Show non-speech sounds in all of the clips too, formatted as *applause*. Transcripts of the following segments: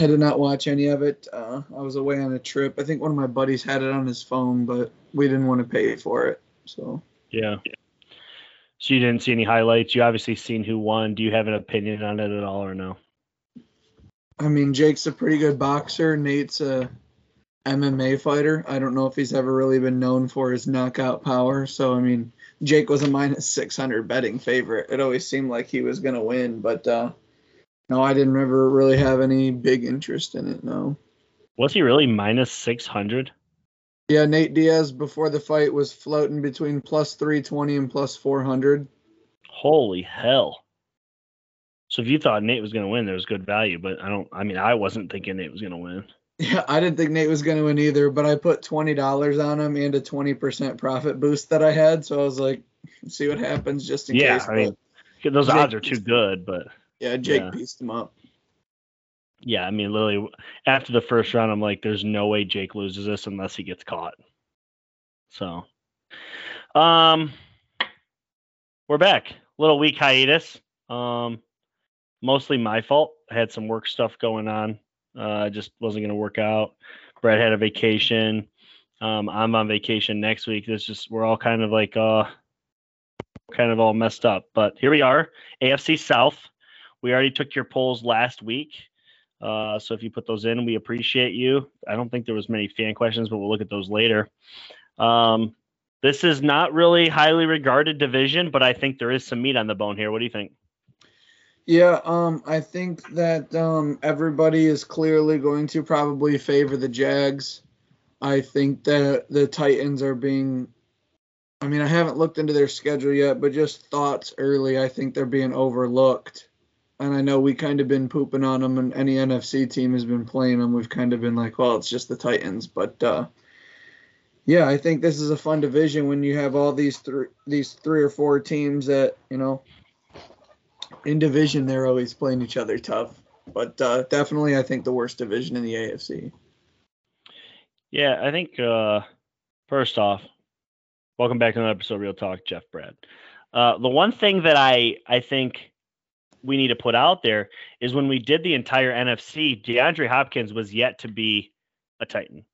I did not watch any of it. Uh, I was away on a trip. I think one of my buddies had it on his phone, but we didn't want to pay for it. So Yeah. So you didn't see any highlights. You obviously seen who won. Do you have an opinion on it at all or no? I mean, Jake's a pretty good boxer. Nate's a MMA fighter. I don't know if he's ever really been known for his knockout power. So I mean, Jake was a minus 600 betting favorite. It always seemed like he was gonna win, but uh, no, I didn't ever really have any big interest in it. No. Was he really minus 600? Yeah, Nate Diaz before the fight was floating between plus 320 and plus 400. Holy hell. So if you thought Nate was going to win, there was good value, but I don't I mean, I wasn't thinking Nate was going to win. *laughs* Yeah, I didn't think Nate was going to win either, but I put twenty dollars on him and a twenty percent profit boost that I had, so I was like, *laughs* see what happens just in Yeah, case. I mean, Those odds are too good, but yeah, Jake yeah. pieced him up. yeah, I mean, literally after the first round, I'm like, there's no way Jake loses this unless he gets caught. So, um, we're back. Little week hiatus. Um, mostly my fault. I had some work stuff going on. Uh, just wasn't going to work out. Brett had a vacation. Um, I'm on vacation next week. This just we're all kind of like uh, kind of all messed up. But here we are, AFC South. We already took your polls last week. Uh, so if you put those in, we appreciate you. I don't think there was many fan questions, but we'll look at those later. Um, this is not really highly regarded division, but I think there is some meat on the bone here. What do you think? Yeah, um, I think that um, everybody is clearly going to probably favor the Jags. I think that the Titans are being. I mean, I haven't looked into their schedule yet, but just thoughts early. I think they're being overlooked, and I know we kind of been pooping on them, and any NFC team has been playing them. We've kind of been like, well, it's just the Titans, but uh, yeah, I think this is a fun division when you have all these three these three or four teams that you know in division they're always playing each other tough. But uh, definitely, I think the worst division in the AFC. Yeah, I think uh, first off, welcome back to another episode of Real Talk, Jeff Brad. Uh, the one thing that I I think we need to put out there is when we did the entire NFC, DeAndre Hopkins was yet to be a Titan.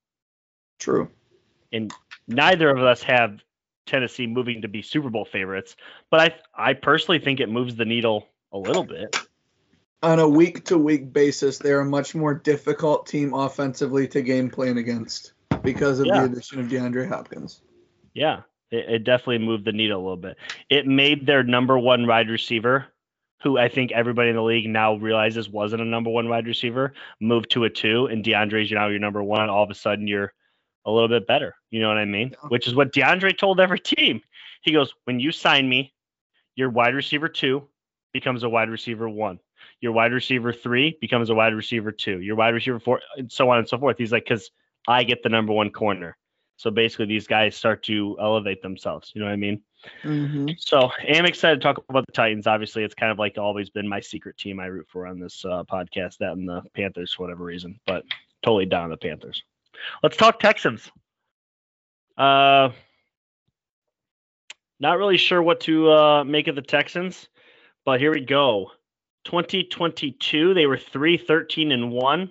True. and neither of us have Tennessee moving to be Super Bowl favorites. But I I personally think it moves the needle a little bit. On a week to week basis, they're a much more difficult team offensively to game plan against because of Yeah. the addition of DeAndre Hopkins. Yeah, it, it definitely moved the needle a little bit. It made their number one wide receiver, who I think everybody in the league now realizes wasn't a number one wide receiver, move to a two, and DeAndre's now your number one. All of a sudden, you're a little bit better. You know what I mean? Yeah. Which is what DeAndre told every team. He goes, "When you sign me, your wide receiver two becomes a wide receiver one. Your wide receiver three becomes a wide receiver two. Your wide receiver four, and so on and so forth." He's like, "Because I get the number one corner." So basically, these guys start to elevate themselves. You know what I mean? Mm-hmm. So I'm excited to talk about the Titans. Obviously, it's kind of like always been my secret team I root for on this uh, podcast. That and the Panthers for whatever reason, but totally down the Panthers. Let's talk Texans. Uh, not really sure what to uh, make of the Texans, but here we go. 2022, they were 3 13 and 1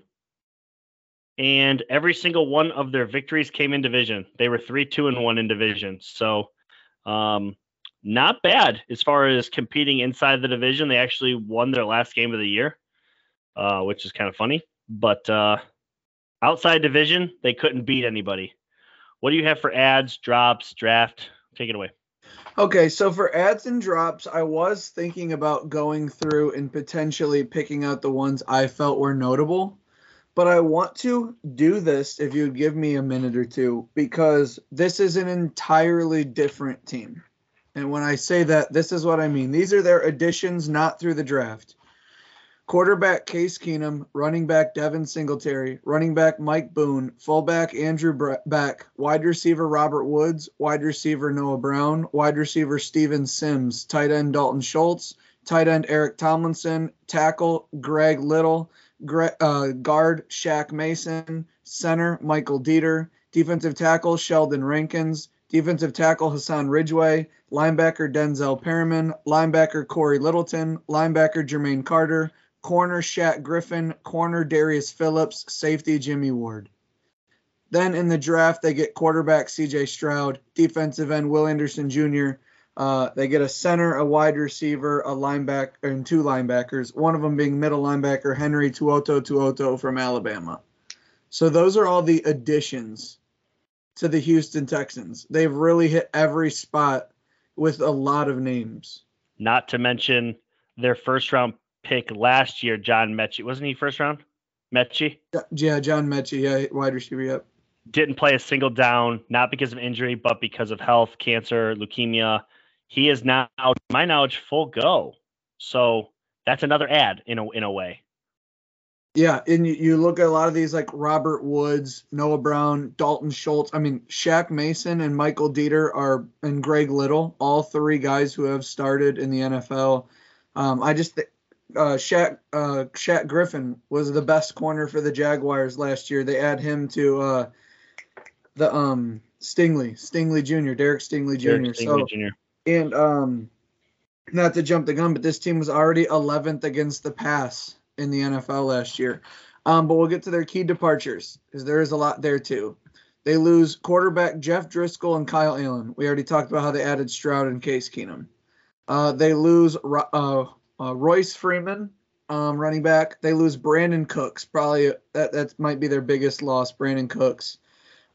and every single one of their victories came in division. They were three, two, and one in division. So, um, not bad as far as competing inside the division. They actually won their last game of the year, uh, which is kind of funny. But uh, outside division, they couldn't beat anybody. What do you have for ads, drops, draft? Take it away. Okay, so for ads and drops, I was thinking about going through and potentially picking out the ones I felt were notable. But I want to do this if you give me a minute or two because this is an entirely different team. And when I say that, this is what I mean. These are their additions, not through the draft. Quarterback Case Keenum, running back Devin Singletary, running back Mike Boone, fullback Andrew Bre- Beck, wide receiver Robert Woods, wide receiver Noah Brown, wide receiver Steven Sims, tight end Dalton Schultz, tight end Eric Tomlinson, tackle Greg Little, uh, guard Shaq Mason, center Michael Dieter, defensive tackle Sheldon Rankins, defensive tackle Hassan Ridgeway, linebacker Denzel Perryman, linebacker Cory Littleton, linebacker Jermaine Carter, corner Shaq Griffin, corner Darius Phillips, safety Jimmy Ward. Then in the draft, they get quarterback CJ Stroud, defensive end Will Anderson Jr., uh, they get a center, a wide receiver, a linebacker, and two linebackers. One of them being middle linebacker Henry Tuoto Tuoto from Alabama. So those are all the additions to the Houston Texans. They've really hit every spot with a lot of names. Not to mention their first round pick last year, John Metchie. Wasn't he first round? Metchie? Yeah, John Metchie, yeah, wide receiver, yep. Didn't play a single down, not because of injury, but because of health, cancer, leukemia he is now, to my knowledge, full go. So that's another ad in a in a way. Yeah, and you look at a lot of these like Robert Woods, Noah Brown, Dalton Schultz. I mean, Shaq Mason and Michael Deiter are and Greg Little, all three guys who have started in the NFL. Um, I just uh, Shaq uh, Shaq Griffin was the best corner for the Jaguars last year. They add him to uh, the um Stingley, Stingley Jr., Derek Stingley Jr. Derek Stingley so Jr. And um, not to jump the gun, but this team was already 11th against the pass in the NFL last year. Um, but we'll get to their key departures because there is a lot there too. They lose quarterback Jeff Driskel and Kyle Allen. We already talked about how they added Stroud and Case Keenum. Uh, they lose uh, uh, Royce Freeman, um, running back. They lose Brandin Cooks. Probably that that might be their biggest loss. Brandin Cooks.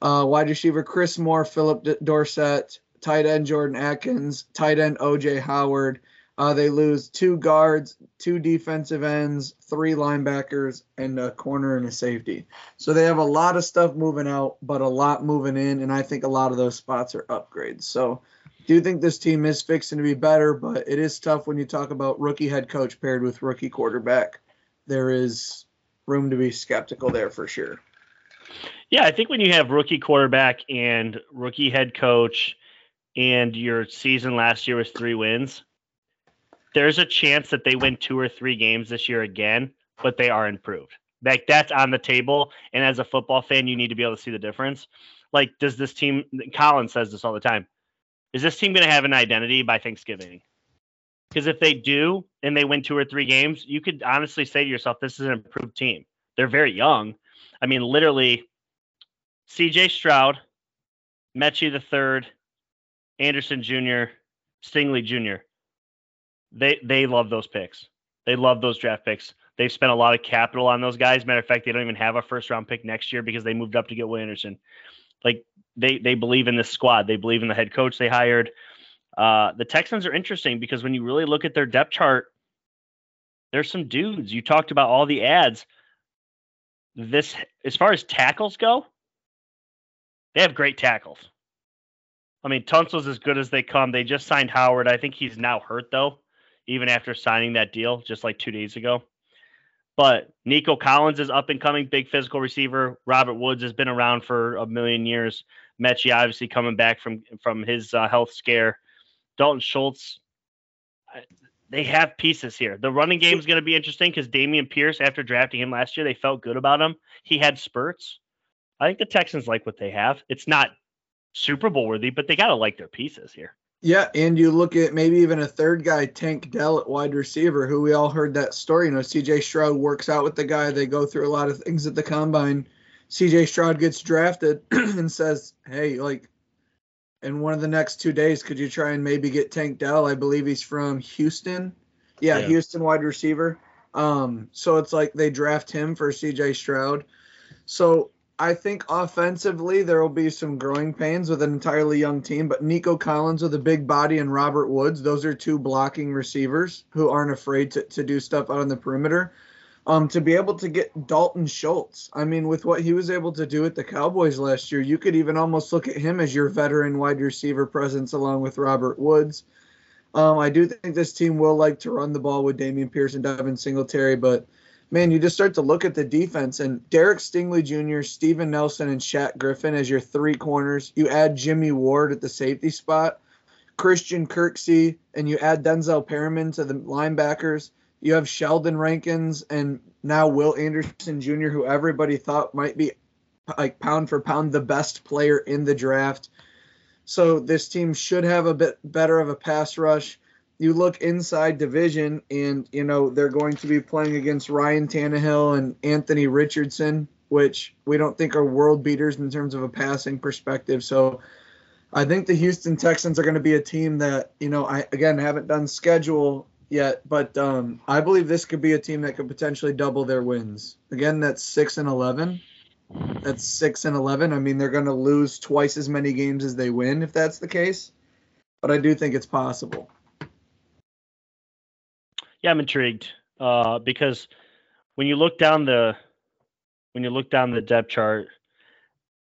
Uh, wide receiver Chris Moore, Phillip Dorsett, tight end Jordan Atkins, tight end OJ Howard. Uh, they lose two guards, two defensive ends, three linebackers, and a corner and a safety. So they have a lot of stuff moving out, but a lot moving in, and I think a lot of those spots are upgrades. So do think this team is fixing to be better, but it is tough when you talk about rookie head coach paired with rookie quarterback. There is room to be skeptical there for sure. Yeah, I think when you have rookie quarterback and rookie head coach and your season last year was three wins, there's a chance that they win two or three games this year again, but they are improved. Like that's on the table. And as a football fan, you need to be able to see the difference. Like, does this team, Colin says this all the time, is this team going to have an identity by Thanksgiving? Because if they do and they win two or three games, you could honestly say to yourself, this is an improved team. They're very young. I mean, literally, CJ Stroud, Metchie the third, Anderson Jr., Stingley Jr. They they love those picks. They love those draft picks. They've spent a lot of capital on those guys. Matter of fact, they don't even have a first round pick next year because they moved up to get Will Anderson. Like they they believe in this squad. They believe in the head coach they hired. Uh, the Texans are interesting because when you really look at their depth chart, there's some dudes. You talked about all the ads. This as far as tackles go, they have great tackles. I mean, Tunsil's as good as they come. They just signed Howard. I think he's now hurt though, even after signing that deal just like two days ago. But Nico Collins is up and coming, big physical receiver. Robert Woods has been around for a million years. Metchie obviously coming back from from his uh, health scare. Dalton Schultz, they have pieces here. The running game is going to be interesting because Dameon Pierce, after drafting him last year, they felt good about him. He had spurts. I think the Texans like what they have. It's not Super Bowl worthy, but they got to like their pieces here. Yeah, and you look at maybe even a third guy, Tank Dell at wide receiver, who we all heard that story. You know, CJ Stroud works out with the guy. They go through a lot of things at the combine. CJ Stroud gets drafted *clears throat* and says, Hey, like, in one of the next two days, could you try and maybe get Tank Dell? I believe he's from Houston. Yeah, yeah. Houston wide receiver. Um, so it's like they draft him for CJ Stroud. So I think offensively there will be some growing pains with an entirely young team, but Nico Collins with a big body and Robert Woods, those are two blocking receivers who aren't afraid to, to do stuff out on the perimeter. Um, to be able to get Dalton Schultz, I mean, with what he was able to do at the Cowboys last year, you could even almost look at him as your veteran wide receiver presence along with Robert Woods. Um, I do think this team will like to run the ball with Dameon Pierce and Devin Singletary, but – man, you just start to look at the defense and Derek Stingley Jr., Steven Nelson, and Shaq Griffin as your three corners. You add Jimmy Ward at the safety spot, Christian Kirksey, and you add Denzel Perryman to the linebackers. You have Sheldon Rankins and now Will Anderson Jr., who everybody thought might be like pound for pound the best player in the draft. So this team should have a bit better of a pass rush. You look inside division, and you know they're going to be playing against Ryan Tannehill and Anthony Richardson, which we don't think are world beaters in terms of a passing perspective. So I think the Houston Texans are going to be a team that you know I again haven't done schedule yet, but um, I believe this could be a team that could potentially double their wins. Again, that's six and eleven. That's six and eleven. I mean, they're going to lose twice as many games as they win if that's the case, but I do think it's possible. Yeah, I'm intrigued uh, because when you look down the when you look down the depth chart,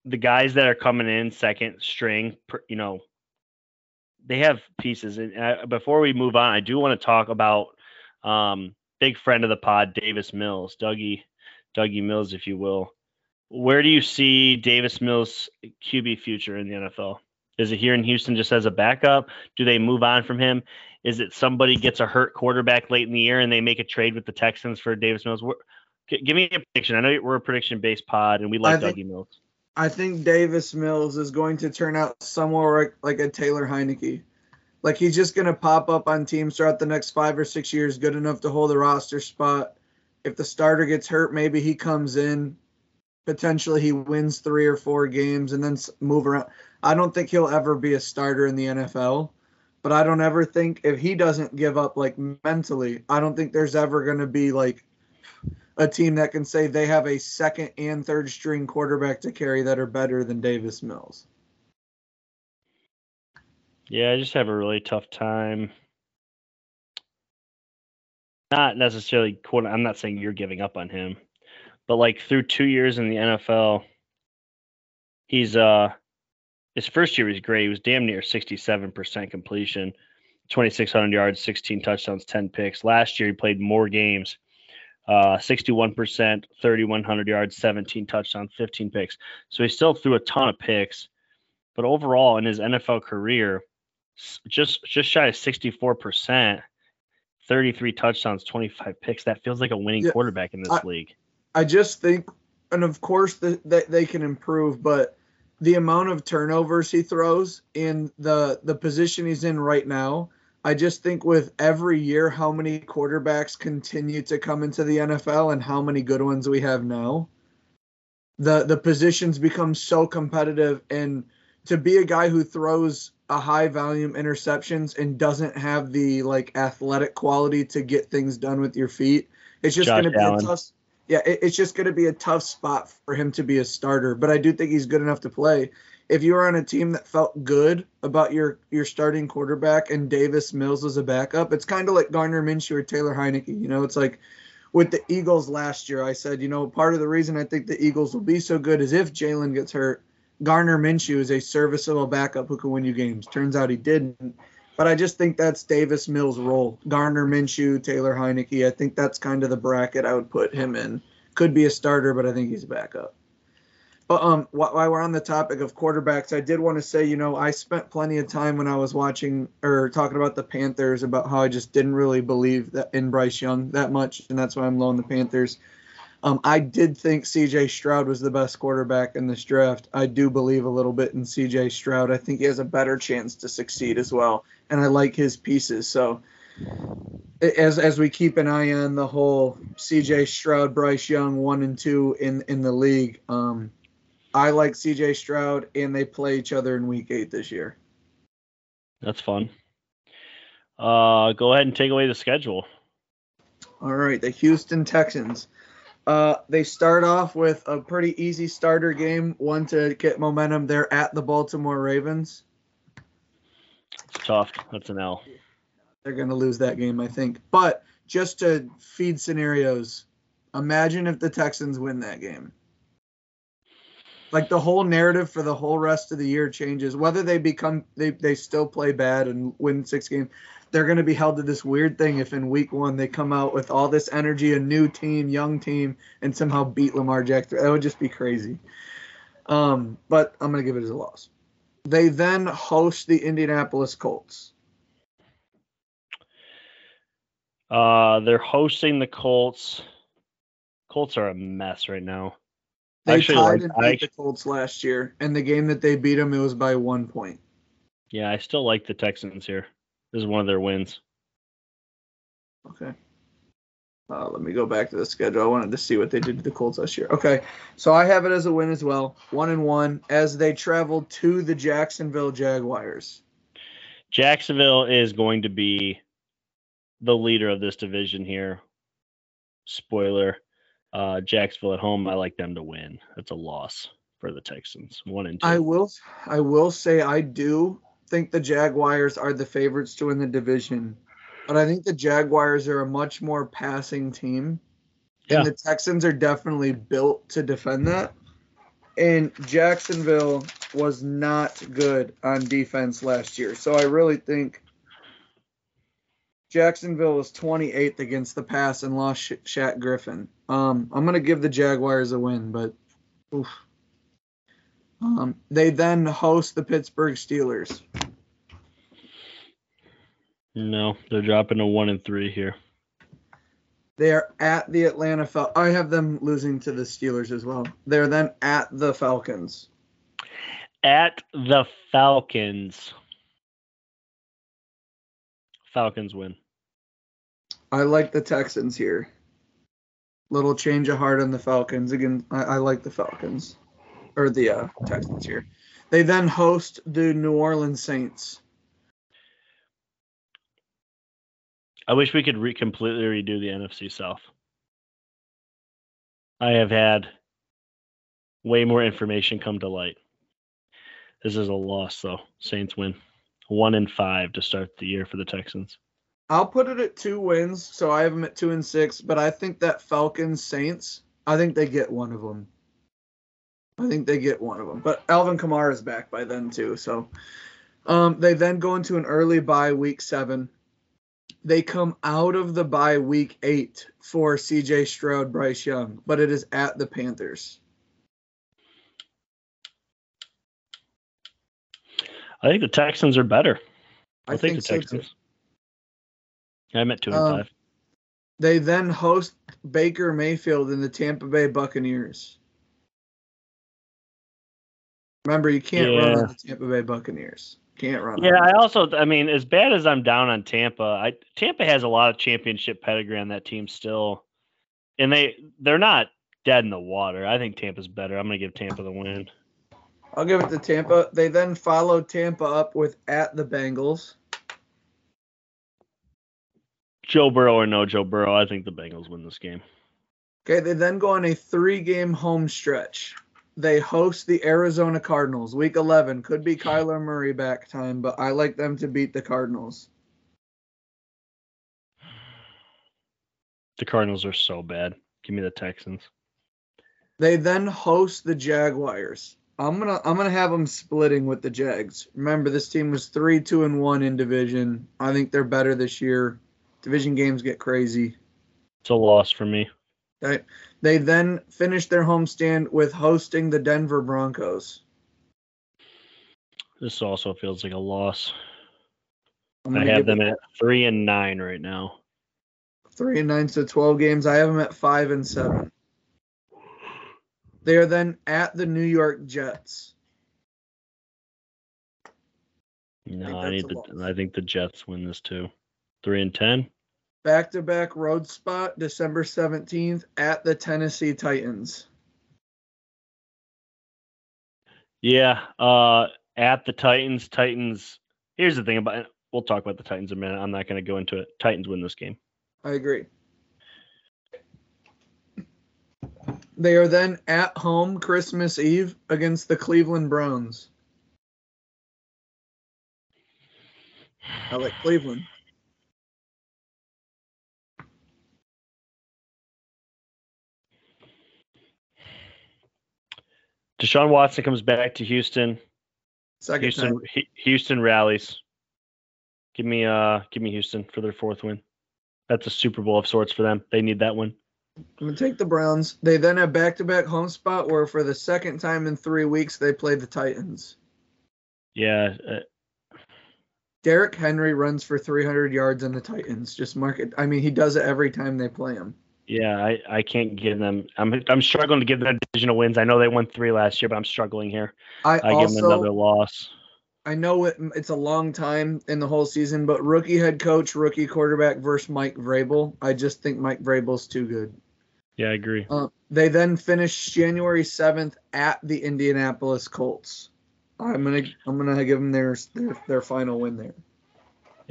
the guys that are coming in second string, you know, they have pieces. And uh, before we move on, I do want to talk about um, big friend of the pod, Davis Mills, Dougie, Dougie Mills, if you will. Where do you see Davis Mills' QB future in the NFL? Is it here in Houston just as a backup? Do they move on from him? Is it somebody gets a hurt quarterback late in the year and they make a trade with the Texans for Davis Mills? give me a prediction. I know we're a prediction based pod and we like think, Dougie Mills. I think Davis Mills is going to turn out somewhere like, like a Taylor Heinicke. Like he's just going to pop up on teams throughout the next five or six years, good enough to hold a roster spot. If the starter gets hurt, maybe he comes in. Potentially he wins three or four games and then move around. I don't think he'll ever be a starter in the NFL but I don't ever think if he doesn't give up like mentally, I don't think there's ever going to be like a team that can say they have a second and third string quarterback to carry that are better than Davis Mills. Yeah, I just have a really tough time. Not necessarily, quote. I'm not saying you're giving up on him, but like through two years in the NFL, he's uh his first year was great. He was damn near 67% completion, 2,600 yards, 16 touchdowns, 10 picks. Last year, he played more games, uh, 61%, 3,100 yards, 17 touchdowns, 15 picks. So he still threw a ton of picks. But overall, in his NFL career, just just shy of 64%, 33 touchdowns, 25 picks. That feels like a winning yeah, quarterback in this I, league. I just think, and of course, that the, they can improve, but the amount of turnovers he throws in the the position he's in right now, I just think with every year how many quarterbacks continue to come into the NFL and how many good ones we have now, the the positions become so competitive and to be a guy who throws a high volume interceptions and doesn't have the like athletic quality to get things done with your feet, it's just going to be Allen. a tough yeah, it, it's just going to be a tough spot for him to be a starter. But I do think he's good enough to play. If you were on a team that felt good about your your starting quarterback and Davis Mills as a backup, it's kind of like Gardner Minshew or Taylor Heinicke. You know, it's like with the Eagles last year. I said, you know, part of the reason I think the Eagles will be so good is if Jalen gets hurt, Gardner Minshew is a serviceable backup who can win you games. Turns out he didn't. But I just think that's Davis Mills' role. Gardner Minshew, Taylor Heinicke. I think that's kind of the bracket I would put him in. Could be a starter, but I think he's a backup. But um, while we're on the topic of quarterbacks, I did want to say, you know, I spent plenty of time when I was watching or talking about the Panthers about how I just didn't really believe that in Bryce Young that much, and that's why I'm low on the Panthers. Um, I did think C.J. Stroud was the best quarterback in this draft. I do believe a little bit in C.J. Stroud. I think he has a better chance to succeed as well and I like his pieces. So as as we keep an eye on the whole CJ Stroud, Bryce Young one and two in in the league, um, I like CJ Stroud and they play each other in week eight this year. That's fun. Uh, go ahead and take away the schedule. All right, the Houston Texans. Uh, they start off with a pretty easy starter game, one to get momentum. They're at the Baltimore Ravens. Tough. That's an L. They're going to lose that game, I think. But just to feed scenarios, imagine if the Texans win that game. Like the whole narrative for the whole rest of the year changes. Whether they become they they still play bad and win six games, they're going to be held to this weird thing if in week one they come out with all this energy, a new team, young team, and somehow beat Lamar Jackson. That would just be crazy. Um, but I'm going to give it as a loss. They then host the Indianapolis Colts. Uh, they're hosting the Colts. Colts are a mess right now. They Actually, tied like, and beat I, the Colts last year, and the game that they beat them, it was by one point. Yeah, I still like the Texans here. This is one of their wins. Okay. Uh, let me go back to the schedule. I wanted to see what they did to the Colts this year. Okay, so I have it as a win as well, one and one, as they travel to the Jacksonville Jaguars. Jacksonville is going to be the leader of this division here. Spoiler: uh, Jacksonville at home. I like them to win. That's a loss for the Texans. One and two. I will, I will say, I do think the Jaguars are the favorites to win the division, but I think the Jaguars are a much more passing team, Yeah. and the Texans are definitely built to defend that. And Jacksonville was not good on defense last year, so I really think Jacksonville was 28th against the pass and lost Sha- Shaq Griffin. Um, I'm gonna give the Jaguars a win, but oof. Um, they then host the Pittsburgh Steelers. No, they're dropping to one and three here. They are at the Atlanta Fal. I have them losing to the Steelers as well. They're then at the Falcons. At the Falcons. Falcons win. I like the Texans here. Little change of heart on the Falcons. Again, I, I like the Falcons. Or the uh, Texans here. They then host the New Orleans Saints. I wish we could re- completely redo the NFC South. I have had way more information come to light. This is a loss, though. Saints win. One and five to start the year for the Texans. I'll put it at two wins, so I have them at two and six. But I think that Falcons Saints, I think they get one of them. I think they get one of them. But Alvin Kamara is back by then too, so um, they then go into an early bye week seven. They come out of the bye week eight for C.J. Stroud, Bryce Young, but it is at the Panthers. I think the Texans are better. I I'll take the think so. Texans. I'm at two and Um, five. They then host Baker Mayfield and the Tampa Bay Buccaneers. Remember, you can't run on the Tampa Bay Buccaneers. Can't run. Yeah, I also, I mean, as bad as I'm down on Tampa, I Tampa has a lot of championship pedigree on that team still, and they they're not dead in the water. I think Tampa's better. I'm gonna give Tampa the win. I'll give it to Tampa. They then follow Tampa up with at the Bengals. Joe Burrow or no Joe Burrow, I think the Bengals win this game. Okay, they then go on a three-game home stretch. They host the Arizona Cardinals. Week 11 could be Kyler Murray back time, but I like them to beat the Cardinals. The Cardinals are so bad. Give me the Texans. They then host the Jaguars. I'm gonna I'm gonna have them splitting with the Jags. Remember, this team was three, two, and one in division. I think they're better this year. Division games get crazy. It's a loss for me. Okay. They then finish their homestand with hosting the Denver Broncos. This also feels like a loss. I have them at three and nine right now. three and nine, so twelve games. I have them at five and seven. They are then at the New York Jets. No, think I need the. loss. I think the Jets win this too. Three and ten. Back to back road spot, December 17th at the Tennessee Titans. Yeah, uh, at the Titans. Titans. Here's the thing about it. We'll talk about the Titans in a minute. I'm not going to go into it. Titans win this game. I agree. They are then at home Christmas Eve against the Cleveland Browns. I like Cleveland. Deshaun Watson comes back to Houston. Second Houston. time. Houston rallies. Give me uh, give me Houston for their fourth win. That's a Super Bowl of sorts for them. They need that one. I'm gonna take the Browns. They then have back-to-back home spot where, for the second time in three weeks, they play the Titans. Yeah, uh, Derrick Henry runs for 300 yards on the Titans. Just mark it. I mean, he does it every time they play him. Yeah. I, I can't give them. I'm I'm struggling to give them divisional wins. I know they won three last year, but I'm struggling here. I, I give them another loss. I know it, it's a long time in the whole season, but rookie head coach, rookie quarterback versus Mike Vrabel. I just think Mike Vrabel's too good. Yeah, I agree. Uh, they then finished January seventh at the Indianapolis Colts. I'm gonna I'm gonna give them their their, their final win there.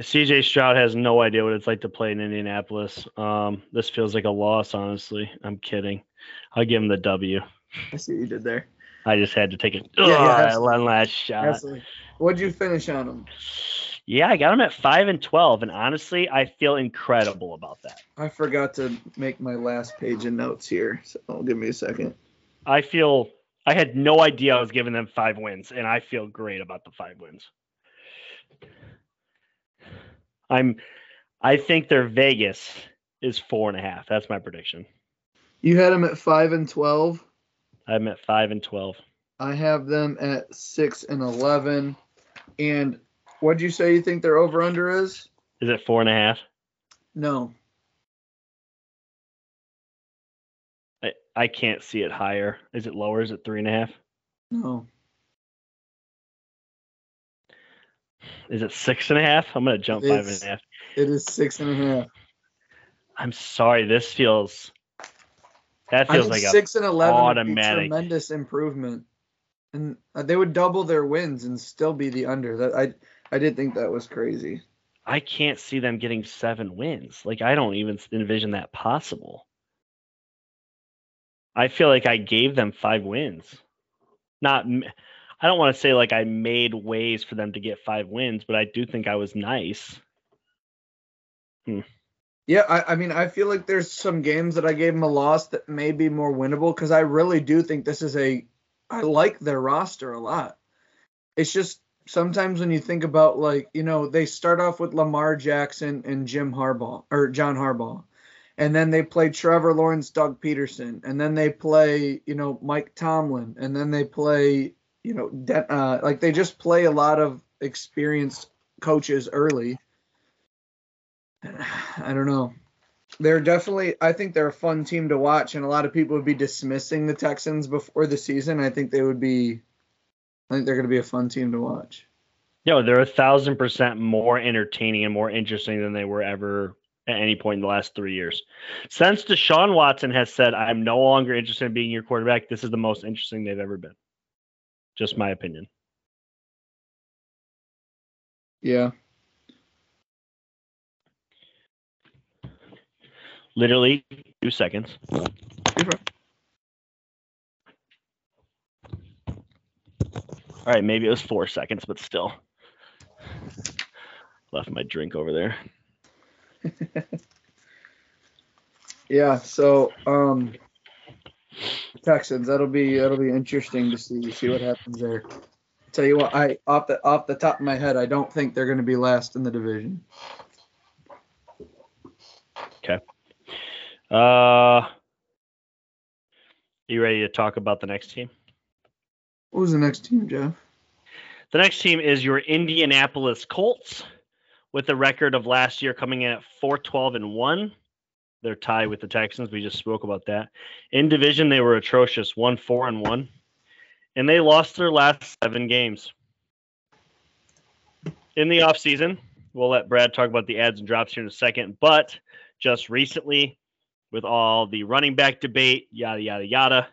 CJ Stroud has no idea what it's like to play in Indianapolis. Um, this feels like a loss, honestly. I'm kidding. I'll give him the W. I see what you did there. I just had to take it. Yeah, yeah, one last shot. Absolutely. What'd you finish on them? Yeah, I got him at five and twelve, and honestly, I feel incredible about that. I forgot to make my last page of notes here, so give me a second. I feel I had no idea I was giving them five wins, and I feel great about the five wins. I'm, I think their Vegas is four and a half. That's my prediction. You had them at five and twelve. I'm at five and twelve. I have them at six and eleven. And what'd you say you think their over under is? Is it four and a half? No. I, I can't see it higher. Is it lower? Is it three and a half? No. Is it six and a half? I'm gonna jump five and It's- a half. It is six and a half. I'm sorry. This feels. That feels like a six and eleven automatic. tremendous improvement, and uh, they would double their wins and still be the under. That I I did think that was crazy. I can't see them getting seven wins. Like I don't even envision that possible. I feel like I gave them five wins. Not, I don't want to say like I made ways for them to get five wins, but I do think I was nice. Hmm. Yeah, I, I mean, I feel like there's some games that I gave them a loss that may be more winnable because I really do think this is a. I like their roster a lot. It's just sometimes when you think about like you know they start off with Lamar Jackson and Jim Harbaugh or John Harbaugh, and then they play Trevor Lawrence, Doug Pederson, and then they play you know Mike Tomlin, and then they play you know De- uh, like they just play a lot of experienced coaches early. *sighs* I don't know. They're definitely. I think they're a fun team to watch, and a lot of people would be dismissing the Texans before the season. I think they would be. I think they're going to be a fun team to watch. No, they're a thousand percent more entertaining and more interesting than they were ever at any point in the last three years. Since Deshaun Watson has said, I'm no longer interested in being your quarterback, this is the most interesting they've ever been. Just my opinion. Yeah. Literally two seconds. All right, maybe it was four seconds, but still. Left my drink over there. *laughs* Yeah. So, um, Texans. That'll be that'll be interesting to see see what happens there. Tell you what, I off the off the top of my head, I don't think they're going to be last in the division. Okay. Uh, you ready to talk about the next team? What was the next team, Jeff? The next team is your Indianapolis Colts with the record of last year coming in at 412 and 1. They're tied with the Texans. We just spoke about that. In division, they were atrocious, 1 4 and 1. And they lost their last seven games. In the offseason, we'll let Brad talk about the ads and drops here in a second. But just recently, with all the running back debate, yada, yada, yada,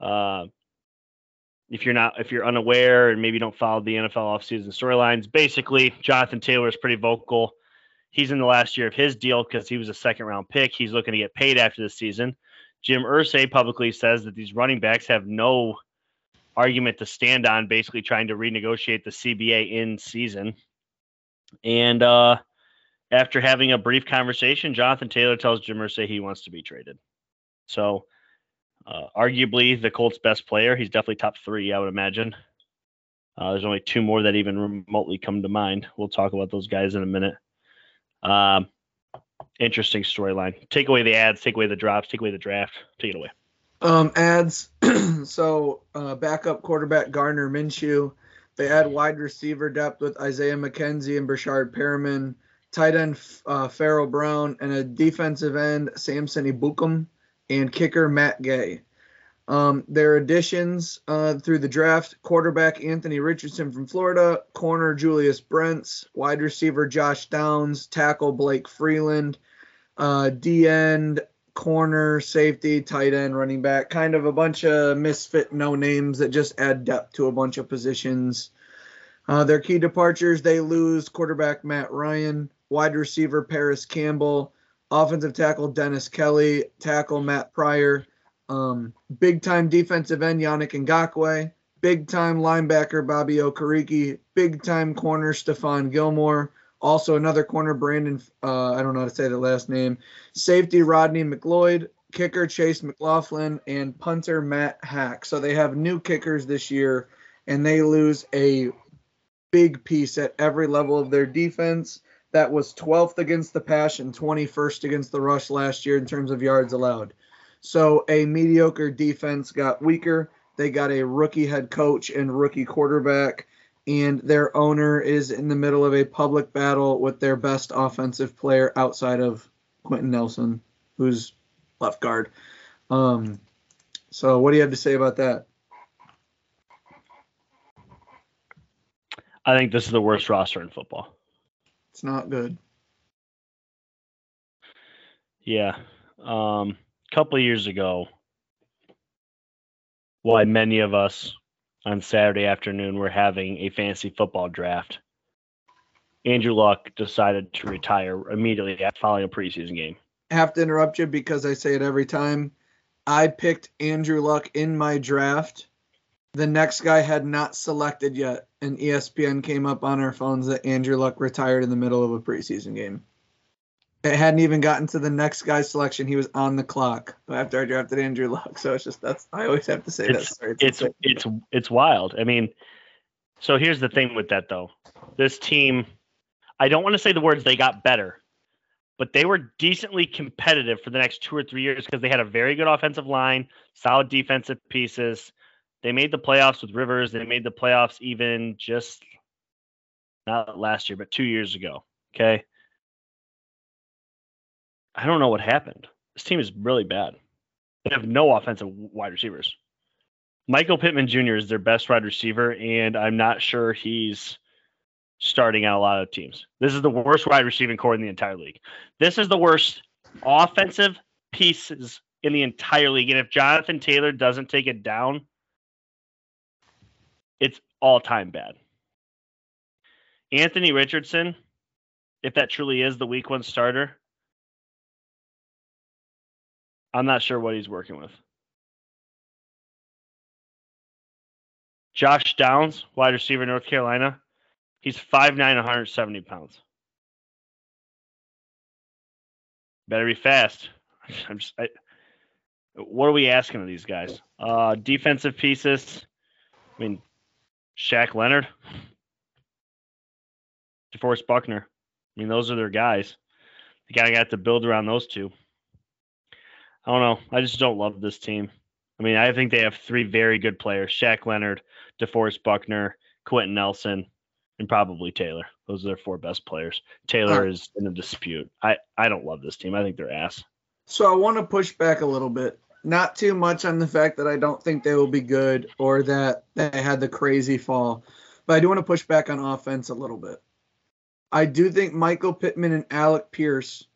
uh, if you're not if you're unaware and maybe don't follow the NFL offseason storylines, basically Jonathan Taylor is pretty vocal. He's in the last year of his deal because he was a second round pick. He's looking to get paid after this season. Jim Irsay publicly says that these running backs have no argument to stand on, basically trying to renegotiate the CBA in season. And uh, after having a brief conversation, Jonathan Taylor tells Jim Irsay he wants to be traded. So uh, arguably the Colts' best player. He's definitely top three, I would imagine. Uh, there's only two more that even remotely come to mind. We'll talk about those guys in a minute. Um, interesting storyline. Take away the ads, take away the drops, take away the draft. Take it away. Um, ads. *clears throat* so uh, backup quarterback Gardner Minshew. They add wide receiver depth with Isaiah McKenzie and Breshad Perriman. Tight end uh, Pharaoh Brown and a defensive end Samson Ebukam and kicker Matt Gay. Um, their additions uh, through the draft quarterback Anthony Richardson from Florida, corner Julius Brents, wide receiver Josh Downs, tackle Blake Freeland, uh, D end, corner, safety, tight end, running back, kind of a bunch of misfit no names that just add depth to a bunch of positions. Uh, their key departures they lose quarterback Matt Ryan, wide receiver Parris Campbell, offensive tackle Dennis Kelly, tackle Matt Pryor, um, big time defensive end Yannick Ngakoue, big time linebacker Bobby Okereke, big time corner Stephon Gilmore, also another corner Brandon, uh, I don't know how to say the last name, safety Rodney McLeod, kicker Chase McLaughlin, and punter Matt Haack. So they have new kickers this year, and they lose a big piece at every level of their defense. That was 12th against the pass and 21st against the rush last year in terms of yards allowed. So a mediocre defense got weaker. They got a rookie head coach and rookie quarterback, and their owner is in the middle of a public battle with their best offensive player outside of Quenton Nelson, who's left guard. Um, so what do you have to say about that? I think this is the worst roster in football. It's not good. Yeah. Um, couple of years ago, why many of us on Saturday afternoon were having a fantasy football draft. Andrew Luck decided to retire immediately after following a preseason game. I have to interrupt you because I say it every time. I picked Andrew Luck in my draft. The next guy had not selected yet, and ESPN came up on our phones that Andrew Luck retired in the middle of a preseason game. It hadn't even gotten to the next guy's selection. He was on the clock after I drafted Andrew Luck. So it's just that's I always have to say It's that. Sorry, it's it's it's wild. I mean, so here's the thing with that though. This team, I don't want to say the words they got better, but they were decently competitive for the next two or three years because they had a very good offensive line, solid defensive pieces. They made the playoffs with Rivers. They made the playoffs even just not last year, but two years ago. Okay. I don't know what happened. This team is really bad. They have no offensive wide receivers. Michael Pittman Jr. is their best wide receiver, and I'm not sure he's starting on a lot of teams. This is the worst wide receiving core in the entire league. This is the worst offensive pieces in the entire league. And if Jonathan Taylor doesn't take it down, it's all time bad. Anthony Richardson, if that truly is the week one starter, I'm not sure what he's working with. Josh Downs, wide receiver, North Carolina. He's 5'9, 170 pounds. Better be fast. *laughs* I'm just, I, what are we asking of these guys? Uh, defensive pieces. I mean, Shaq Leonard, DeForest Buckner. I mean, those are their guys. You kind of got to build around those two. I don't know. I just don't love this team. I mean, I think they have three very good players: Shaq Leonard, DeForest Buckner, Quenton Nelson, and probably Taylor. Those are their four best players. Taylor is in a dispute. I I don't love this team. I think they're ass. So I want to push back a little bit. Not too much on the fact that I don't think they will be good or that they had the crazy fall, but I do want to push back on offense a little bit. I do think Michael Pittman and Alec Pierce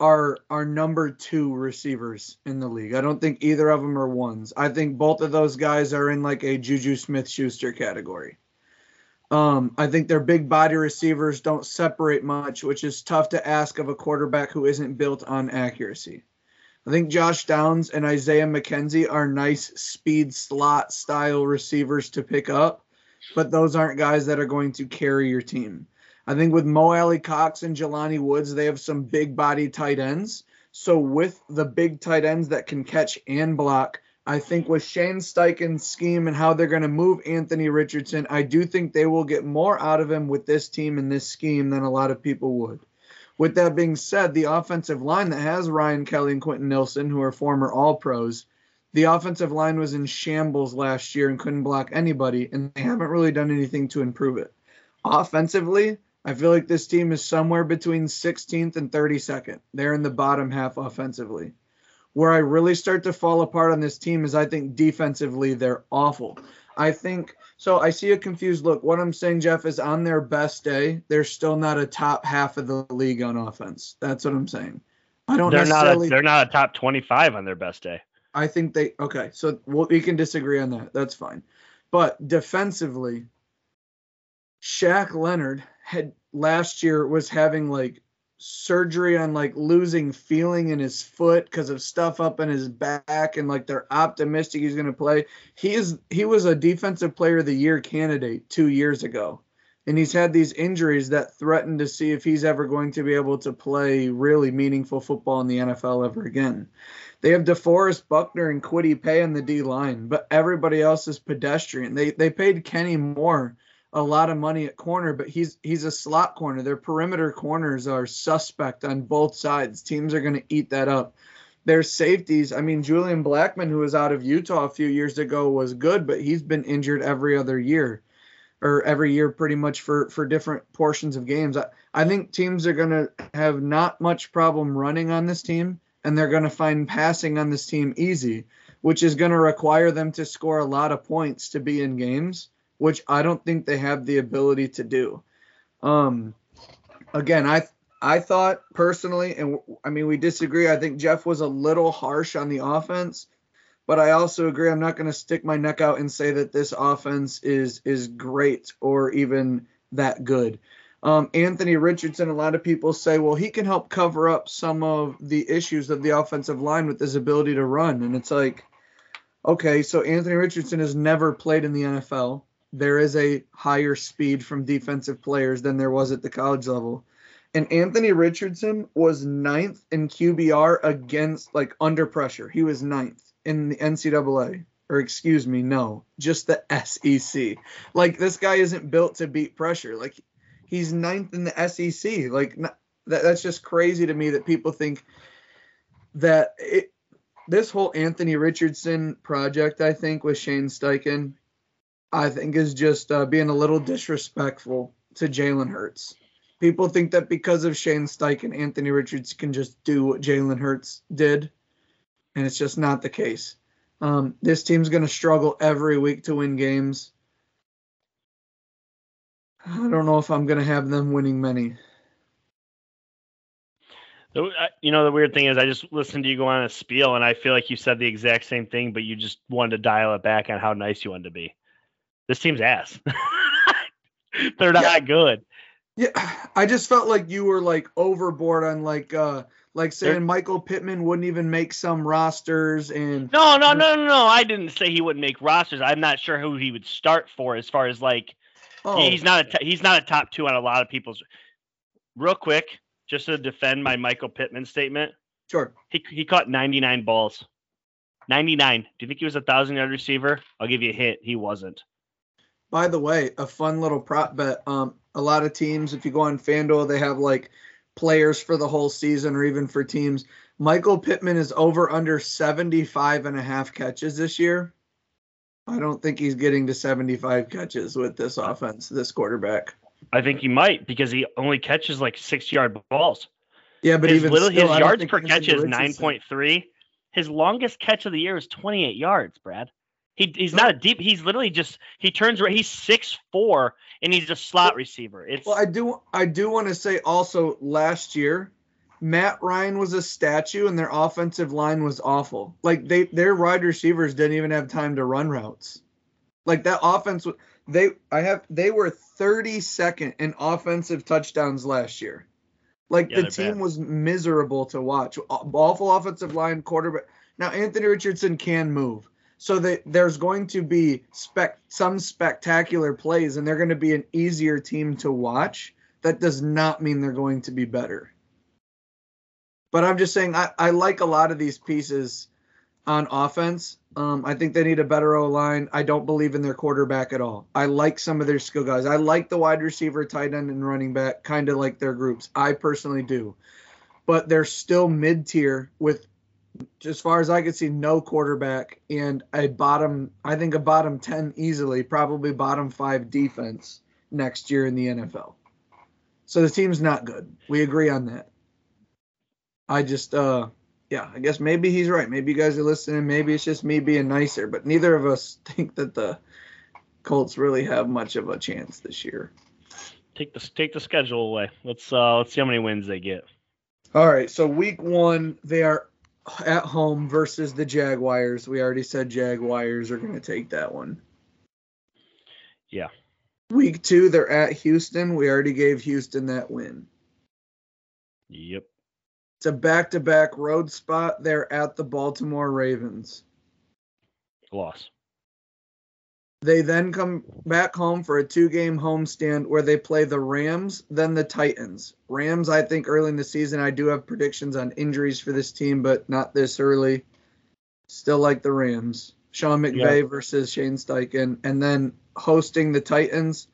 are are number two receivers in the league. I don't think either of them are ones. I think both of those guys are in like a Juju Smith Schuster category. Um, I think their big body receivers don't separate much, which is tough to ask of a quarterback who isn't built on accuracy. I think Josh Downs and Isaiah McKenzie are nice speed slot style receivers to pick up, but those aren't guys that are going to carry your team. I think with Mo Alie-Cox and Jelani Woods, they have some big body tight ends. So with the big tight ends that can catch and block, I think with Shane Steichen's scheme and how they're going to move Anthony Richardson, I do think they will get more out of him with this team and this scheme than a lot of people would. With that being said, the offensive line that has Ryan Kelly and Quenton Nelson, who are former All Pros, the offensive line was in shambles last year and couldn't block anybody, and they haven't really done anything to improve it. Offensively, I feel like this team is somewhere between 16th and 32nd. They're in the bottom half offensively. Where I really start to fall apart on this team is I think defensively they're awful. I think so. I see a confused look. What I'm saying, Jeff, is on their best day, they're still not a top half of the league on offense. That's what I'm saying. I don't They're not. A, necessarily. they're not a top twenty-five on their best day. I think they okay. So we'll, we can disagree on that. That's fine. But defensively, Shaq Leonard had last year was having like surgery on like losing feeling in his foot because of stuff up in his back and like they're optimistic he's going to play. He is he was a defensive player of the year candidate 2 years ago. And he's had these injuries that threaten to see if he's ever going to be able to play really meaningful football in the NFL ever again. They have DeForest Buckner and Kwity Paye on the D line, but everybody else is pedestrian. They they paid Kenny Moore a lot of money at corner, but he's he's a slot corner. Their perimeter corners are suspect on both sides. Teams are going to eat that up. Their safeties, I mean Julian Blackmon who was out of Utah a few years ago was good, but he's been injured every other year or every year pretty much for for different portions of games. I, I think teams are going to have not much problem running on this team and they're going to find passing on this team easy, which is going to require them to score a lot of points to be in games which I don't think they have the ability to do. Um, again, I I thought personally, and I mean we disagree. I think Jeff was a little harsh on the offense, but I also agree. I'm not going to stick my neck out and say that this offense is is great or even that good. Um, Anthony Richardson, a lot of people say, well, he can help cover up some of the issues of the offensive line with his ability to run, and it's like, okay, so Anthony Richardson has never played in the NFL there is a higher speed from defensive players than there was at the college level. And Anthony Richardson was ninth in QBR against like under pressure. He was ninth in the NCAA. Or excuse me, no, just the SEC. Like this guy isn't built to beat pressure. Like he's ninth in the SEC. Like that, that's just crazy to me that people think that it, this whole Anthony Richardson project, I think, with Shane Steichen I think is just uh, being a little disrespectful to Jalen Hurts. People think that because of Shane Steichen, and Anthony Richards can just do what Jalen Hurts did, and it's just not the case. Um, this team's going to struggle every week to win games. I don't know if I'm going to have them winning many. You know, the weird thing is, I just listened to you go on a spiel, and I feel like you said the exact same thing, but you just wanted to dial it back on how nice you wanted to be this team's ass. *laughs* They're not yeah. good. Yeah, I just felt like you were like overboard on like uh like saying They're, Michael Pittman wouldn't even make some rosters and No, no, no, no, no. I didn't say he wouldn't make rosters. I'm not sure who he would start for as far as like oh. he's not a t- he's not a top 2 on a lot of people's Real quick, just to defend my Michael Pittman statement. Sure. He he caught 99 balls. 99. Do you think he was a 1000 yard receiver? I'll give you a hint. He wasn't. By the way, a fun little prop bet. Um, a lot of teams, if you go on FanDuel, they have like players for the whole season or even for teams. Michael Pittman is over under 75 and a half catches this year. I don't think he's getting to 75 catches with this offense, this quarterback. I think he might because he only catches like six yard balls. Yeah, but his even little, still, his yards per catch is 9.3. His longest catch of the year is 28 yards, Brad. He, he's not a deep. He's literally just he turns. Right, he's six four and he's a slot receiver. It's well, I do I do want to say also last year, Matt Ryan was a statue and their offensive line was awful. Like they their wide receivers didn't even have time to run routes. Like that offense they I have they were 32nd in offensive touchdowns last year. Like yeah, the team bad. was miserable to watch. Awful offensive line, quarterback. Now Anthony Richardson can move so that there's going to be spec some spectacular plays and they're going to be an easier team to watch. That does not mean they're going to be better. But i'm just saying i, I like a lot of these pieces on offense. Um, i think they need a better o line i don't believe in their quarterback at all. I like some of their skill guys. I like the wide receiver tight end and running back kind of like their groups. I personally do. But they're still mid tier with as far as I could see, no quarterback and a bottom, I think a bottom 10 easily, probably bottom five defense next year in the NFL. So the team's not good. We agree on that. I just, uh, yeah, I guess maybe he's right. Maybe you guys are listening. Maybe it's just me being nicer, but neither of us *laughs* think that the Colts really have much of a chance this year. Take the take the schedule away. Let's uh let's see how many wins they get. All right, so week one they are at home versus the Jaguars. We already said Jaguars are going to take that one. Yeah. Week two they're at Houston. We already gave Houston that win. Yep. It's a back-to-back road spot. They're at the Baltimore Ravens. Loss. They then come back home for a two-game homestand where they play the Rams, then the Titans. Rams, I think early in the season, I do have predictions on injuries for this team, but not this early. Still like the Rams. Sean McVay Yeah. versus Shane Steichen, and then hosting the Titans.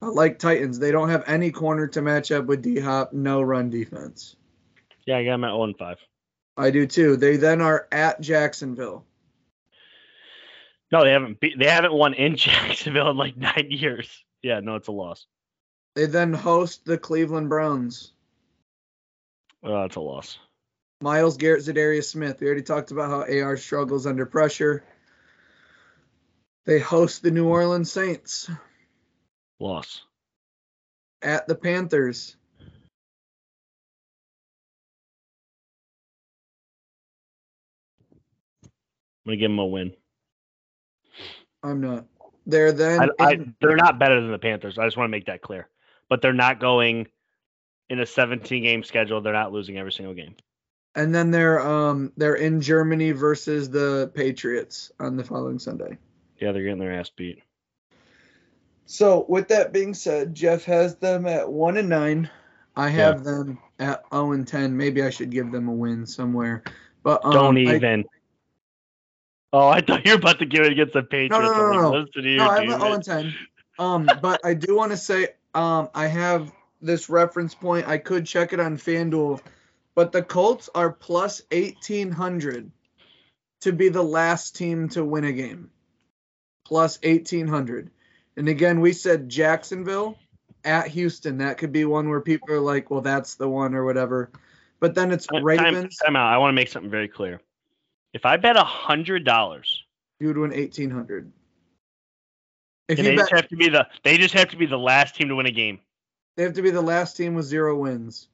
I like Titans. They don't have any corner to match up with D Hop. No run defense. Yeah, I got them at 0 and 5. I do too. They then are at Jacksonville. No, they haven't beat, they haven't won in *laughs* Jacksonville in like nine years. Yeah, no, it's a loss. They then host the Cleveland Browns. Oh, it's a loss. Myles Garrett, Za'Darius Smith. We already talked about how AR struggles under pressure. They host the New Orleans Saints Loss. at the Panthers. I'm gonna give them a win. I'm not. They're then I, I, they're not better than the Panthers. I just want to make that clear. But they're not going in a 17 game schedule. They're not losing every single game. and then they're um they're in Germany versus the Patriots on the following Sunday. Yeah, they're getting their ass beat. So with that being said, Jeff has them at one and nine. I have them at 0 and 10. Maybe I should give them a win somewhere. But um, Don't I- even. Oh, I thought you were about to give it against the Patriots. no, like, no, no. you, No, I have an 0 and 10. Um, *laughs* but I do want to say, um, I have this reference point. I could check it on FanDuel, but the Colts are plus 1800 to be the last team to win a game. Plus 1800. And again, we said Jacksonville at Houston. That could be one where people are like, well, that's the one or whatever. But then it's Time- Time, time out. I want to make something very clear. If I bet a hundred dollars, You would win 1800. If they you just have to be the they just have to be the last team to win a game. They have to be the last team with zero wins.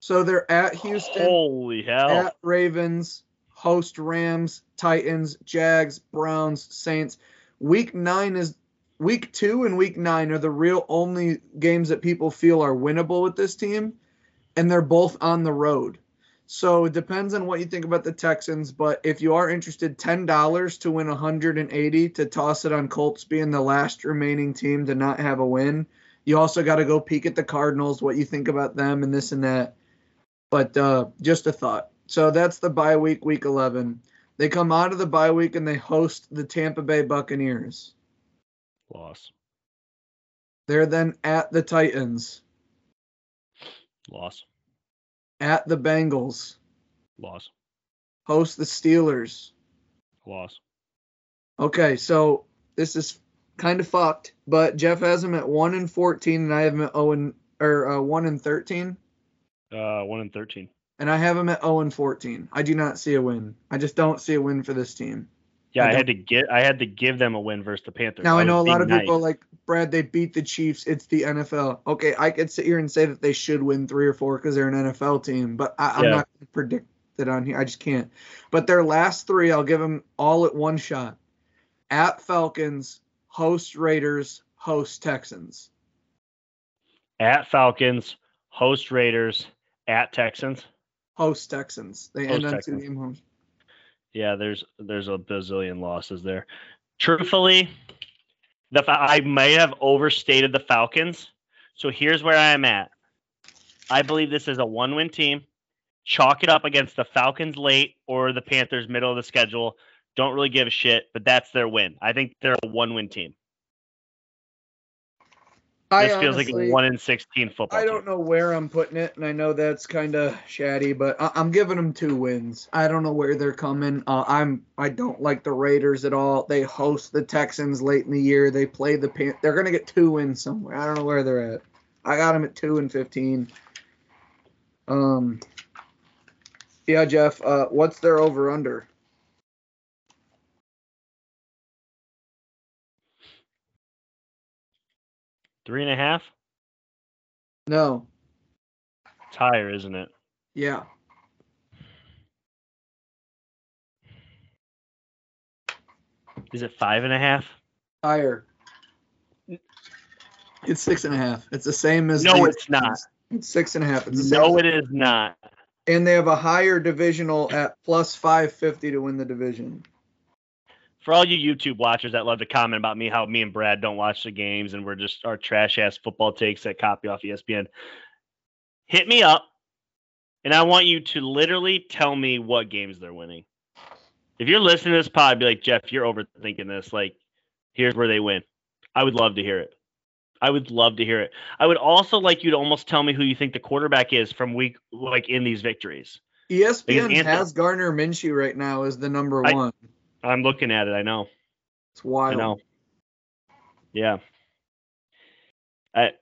So they're at Houston, Holy hell! at Ravens, host Rams, Titans, Jags, Browns, Saints. Week nine is week two and week nine are the real only games that people feel are winnable with this team, and they're both on the road. So it depends on what you think about the Texans, but if you are interested, ten dollars to win 180 to toss it on Colts being the last remaining team to not have a win. You also got to go peek at the Cardinals, what you think about them and this and that. But uh, just a thought. So that's the bye week, week 11. They come out of the bye week and they host the Tampa Bay Buccaneers. Loss. They're then at the Titans, Loss. At the Bengals, Loss. host the Steelers. Loss. Okay, so this is kind of fucked, but Jeff has them at 1 and 14 and I have them at 0 and or uh, 1 and 13 Uh, one and thirteen. and I have them at 0 and 14. I do not see a win. I just don't see a win for this team. Yeah, I I, had to get I had to give them a win versus the Panthers. Now I was know a lot of nice. people like Brad. They beat the Chiefs. It's the NFL. Okay, I could sit here and say that they should win three or four because they're an NFL team, but I, I'm Yeah. not going to predict it on here. I just can't. But their last three, I'll give them all at one shot. At Falcons, host Raiders, host Texans. at Falcons, host Raiders, at Texans. Host Texans. They end Host on Texans. two game homes. Yeah, there's there's a bazillion losses there. Truthfully, the I may have overstated the Falcons. So here's where I am at. I believe this is a one-win team. Chalk it up against the Falcons late or the Panthers middle of the schedule. Don't really give a shit, but that's their win. I think they're a one-win team. I This feels like a one in sixteen football. I don't team. know where I'm putting it, and I know that's kind of shatty, but I- I'm giving them two wins. I don't know where they're coming. Uh, I'm I don't like the Raiders at all. They host the Texans late in the year. They play the Pan. They're gonna get two wins somewhere. I don't know where they're at. I got them at two and fifteen. Um, Yeah, Jeff. Uh, what's their over under? Three and a half. No. It's higher, isn't it? Yeah. Is it five and a half? Higher. It's six and a half. It's the same as. No, the- it's not. It's six and a half. It's No, it is not. and they have a higher divisional at plus five fifty to win the division. For all you YouTube watchers that love to comment about me, how me and Brad don't watch the games and we're just our trash ass football takes that copy off ESPN, hit me up, and I want you to literally tell me what games they're winning. If you're listening to this pod, be like Jeff, you're overthinking this. Like, here's where they win. I would love to hear it. I would love to hear it. I would also like you to almost tell me who you think the quarterback is from week like in these victories. ESPN Anthony- has Gardner Minshew right now as the number I- one. I'm looking at it. I know. It's wild. I know. Yeah. I.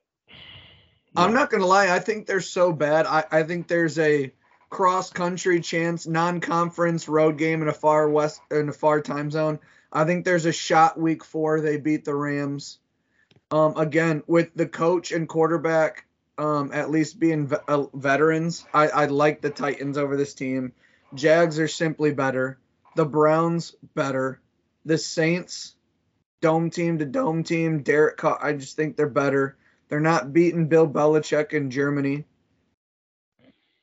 I'm not gonna lie. I think they're so bad. I, I think there's a cross country chance, non conference road game in a far west in a far time zone. I think there's a shot week four they beat the Rams. Um, again with the coach and quarterback, um, at least being ve- uh, veterans. I I like the Titans over this team. Jags are simply better. The Browns better. The Saints, dome team to dome team. Derek, Carr, I just think they're better. They're not beating Bill Belichick in Germany.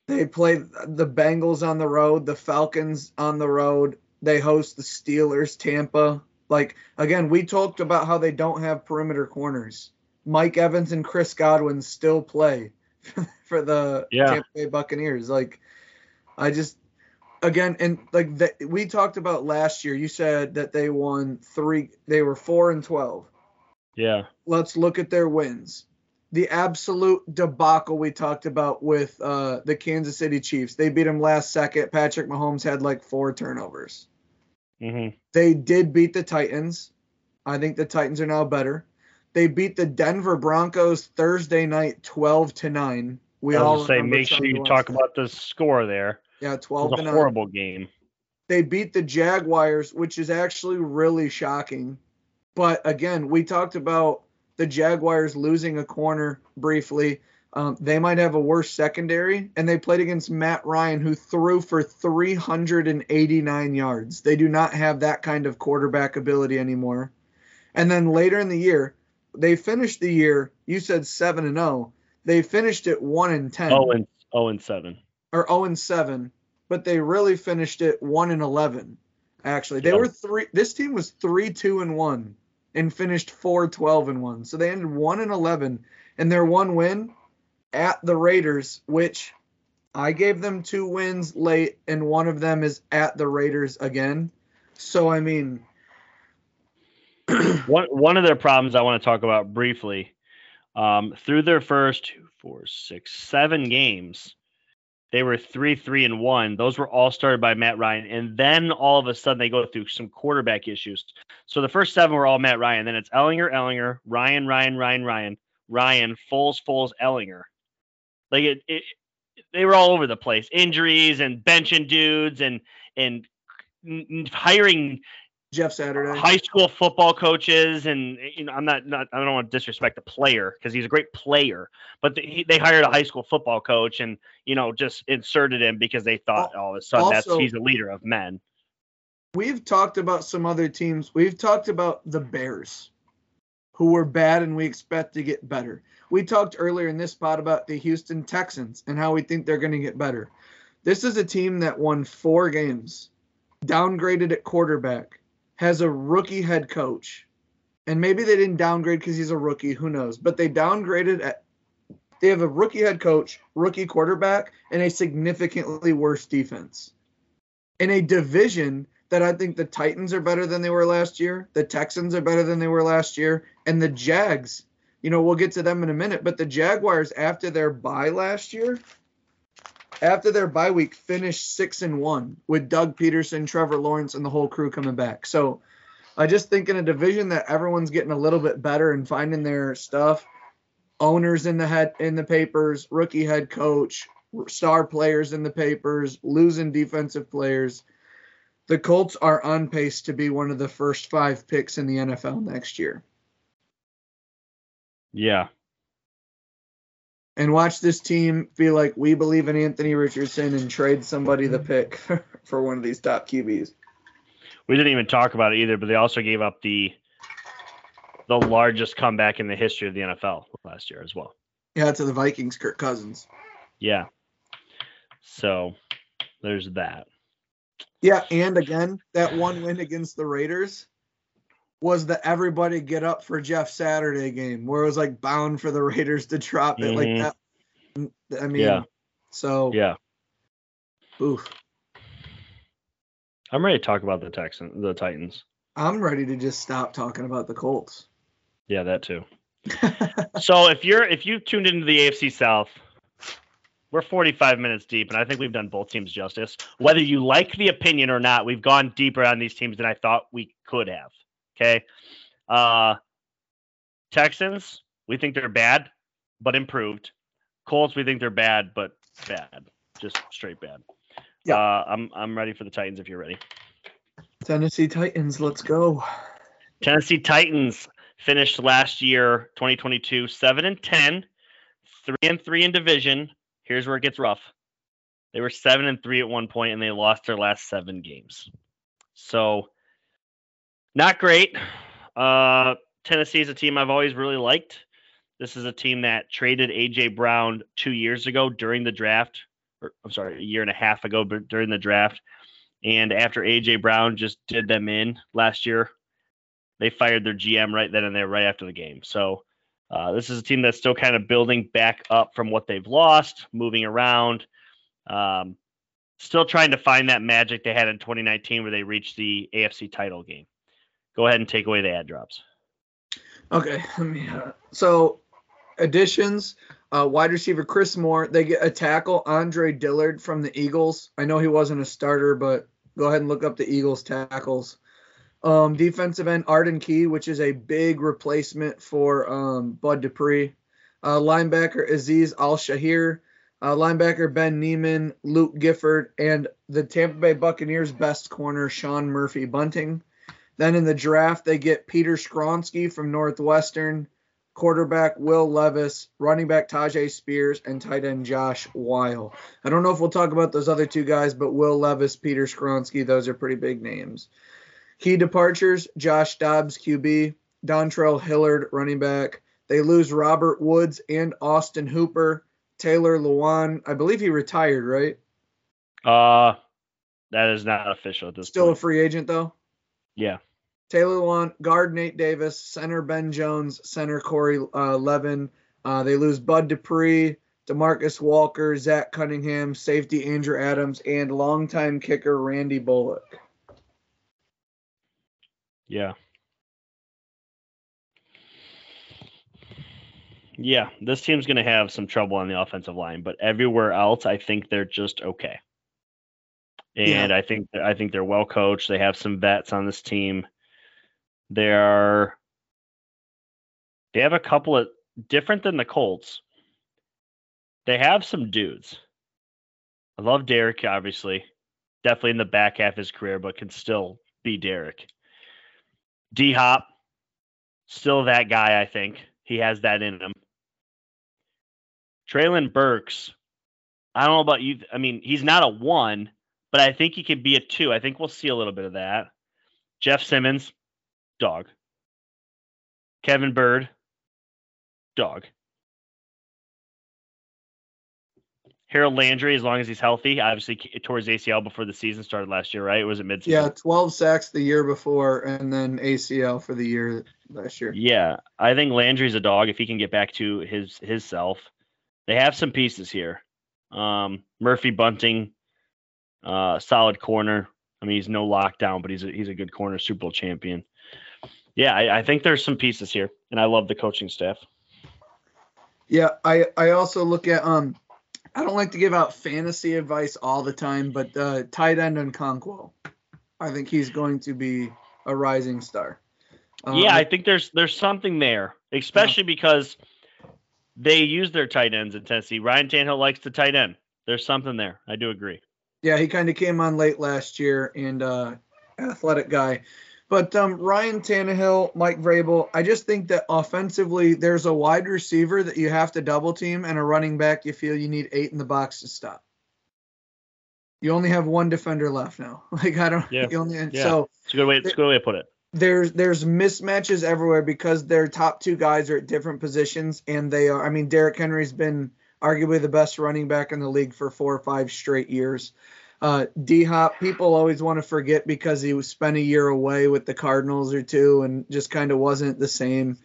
They play the Bengals on the road, the Falcons on the road. They host the Steelers, Tampa. Like again, we talked about how they don't have perimeter corners. Mike Evans and Chris Godwin still play *laughs* for the Yeah. Tampa Bay Buccaneers. Like I just again and like the, we talked about last year. You said that they won three. They were four and twelve Yeah. let's look at their wins. The absolute debacle we talked about with uh, the Kansas City Chiefs. They beat them last second. Patrick Mahomes had like four turnovers. mm-hmm. They did beat the Titans. I think the Titans are now better. They beat the Denver Broncos Thursday night 12 to 9. We I all was gonna say, make sure you talk that. about the score there. Yeah, It 12 was a 9. horrible game. They beat the Jaguars, which is actually really shocking. But again, we talked about the Jaguars losing a corner briefly. Um, they might have a worse secondary, and they played against Matt Ryan, who threw for 389 yards. They do not have that kind of quarterback ability anymore. And then later in the year, they finished the year. You said seven and zero. They finished it one and ten Oh and oh and seven. Or 0 and 7, but they really finished it 1 and 11. Actually, they Yeah. were three. This team was 3 2 and 1 and finished 4 12 and 1. So they ended 1 and 11, and their one win at the Raiders, which I gave them two wins late, and one of them is at the Raiders again. So I mean, *clears throat* one one of their problems I want to talk about briefly. Um, through their first two, four, six, seven games, they were three, three, and one. Those were all started by Matt Ryan, and then all of a sudden they go through some quarterback issues. So the first seven were all Matt Ryan. Then it's Ehlinger, Ehlinger, Ryan, Ryan, Ryan, Ryan, Ryan, Foles, Foles, Ehlinger. Like it, it, they were all over the place. Injuries and benching dudes and and hiring Jeff Saturday. high school football coaches and you know i'm not, not i don't want to disrespect the player because he's a great player but the, he, they hired a high school football coach and you know just inserted him because they thought all of a sudden that's he's a leader of men We've talked about some other teams. We've talked about the Bears, who were bad and we expect to get better. We talked earlier in this pod about the Houston Texans and how we think they're going to get better. This is a team that won four games, downgraded at quarterback, has a rookie head coach. And maybe they didn't downgrade because he's a rookie, who knows? But they downgraded at they have a rookie head coach, rookie quarterback, and a significantly worse defense. In a division that I think the Titans are better than they were last year, the Texans are better than they were last year, and the Jags, you know, we'll get to them in a minute, but the Jaguars after their bye last year, after their bye week finished 6 and 1 with Doug Pederson, Trevor Lawrence and the whole crew coming back. So, I just think in a division that everyone's getting a little bit better and finding their stuff, owners in the head in the papers, rookie head coach, star players in the papers, losing defensive players. The Colts are on pace to be one of the first five picks in the NFL next year. Yeah. And watch this team feel like we believe in Anthony Richardson and trade somebody the pick *laughs* for one of these top QBs. We didn't even talk about it either, but they also gave up the the largest comeback in the history of the NFL last year as well. Yeah, to the Vikings, Kirk Cousins. Yeah. So there's that. Yeah, and again, that one win against the Raiders was the everybody get up for Jeff Saturday game where it was like bound for the Raiders to drop it mm-hmm. like that. I mean, yeah. so yeah. Oof. I'm ready to talk about the Texans, the Titans. I'm ready to just stop talking about the Colts. Yeah, that too. *laughs* so if you're if you tuned into the AFC South, we're 45 minutes deep, and I think we've done both teams justice. Whether you like the opinion or not, we've gone deeper on these teams than I thought we could have. Okay. Uh Texans, we think they're bad, but improved. Colts, we think they're bad, but bad. Just straight bad. Yeah. Uh, I'm I'm ready for the Titans if you're ready. Tennessee Titans, let's go. Tennessee Titans finished last year 2022 7 and 10, 3 and 3 in division. Here's where it gets rough. They were 7 and 3 at one point and they lost their last 7 games. So not great. Uh Tennessee is a team I've always really liked. This is a team that traded AJ Brown 2 years ago during the draft or I'm sorry, a year and a half ago during the draft. And after AJ Brown just did them in last year, they fired their GM right then and there, right after the game. So uh, this is a team that's still kind of building back up from what they've lost, moving around, um, still trying to find that magic they had in 2019 where they reached the AFC title game. Go ahead and take away the ad drops. Okay. Uh, so additions. Uh, wide receiver Chris Moore. They get a tackle Andre Dillard from the Eagles. I know he wasn't a starter, but go ahead and look up the Eagles tackles. Um, defensive end Arden Key, which is a big replacement for um, Bud Dupree. Uh, linebacker Azeez Al-Shaair. Uh, linebacker Ben Niemann, Luke Gifford, and the Tampa Bay Buccaneers' best corner Sean Murphy Bunting. Then in the draft, they get Peter Skoronski from Northwestern, quarterback Will Levis, running back Tyjae Spears, and tight end Josh Whyle. I don't know if we'll talk about those other two guys, but Will Levis, Peter Skoronski, those are pretty big names. Key departures Josh Dobbs, QB, Dontrell Hilliard, running back. They lose Robert Woods and Austin Hooper. Taylor Lewan, I believe he retired, right? Uh, that is not official at this Still point. a free agent, though? Yeah. Taylor Lewan, guard Nate Davis, center Ben Jones, center Corey uh, Levin. Uh, they lose Bud Dupree, Demarcus Walker, Zach Cunningham, safety Andrew Adams, and longtime kicker Randy Bullock. Yeah. Yeah, this team's going to have some trouble on the offensive line, but everywhere else, I think they're just okay. And yeah. I think I think they're well coached. They have some vets on this team. They are they have a couple of different than the Colts. They have some dudes. I love Derek, obviously. Definitely in the back half of his career, but can still be Derek. D Hop, still that guy, I think. He has that in him. Treylon Burks, I don't know about you. I mean, he's not a one, but I think he could be a two. I think we'll see a little bit of that. Jeff Simmons, dog. Kevin Byard, dog. Harold Landry, as long as he's healthy, obviously towards ACL before the season started last year, right? It was it midseason? Yeah, 12 sacks the year before, and then ACL for the year last year. Yeah, I think Landry's a dog if he can get back to his his self. They have some pieces here. Um, Murphy Bunting, uh, solid corner. I mean, he's no lockdown, but he's a, he's a good corner, Super Bowl champion yeah, I, I think there's some pieces here, and I love the coaching staff. Yeah, I I also look at um I don't like to give out fantasy advice all the time, but uh, tight end Okonkwo, I think he's going to be a rising star. Um, yeah, I think there's there's something there, especially yeah. because they use their tight ends in Tennessee. Ryan Tannehill likes the tight end. there's something there. I do agree. Yeah, he kind of came on late last year and uh, athletic guy. But um, Ryan Tannehill, Mike Vrabel, I just think that offensively, there's a wide receiver that you have to double team and a running back you feel you need eight in the box to stop. You only have one defender left now. *laughs* Like I don't. Yeah. Only, Yeah. So It's a good way. It's a good way to put it. there's there's mismatches everywhere because their top two guys are at different positions and they are I mean Derrick Henry's been arguably the best running back in the league for four or five straight years. Uh, D Hop, people always want to forget because he spent a year away with the Cardinals or two and just kind of wasn't the same.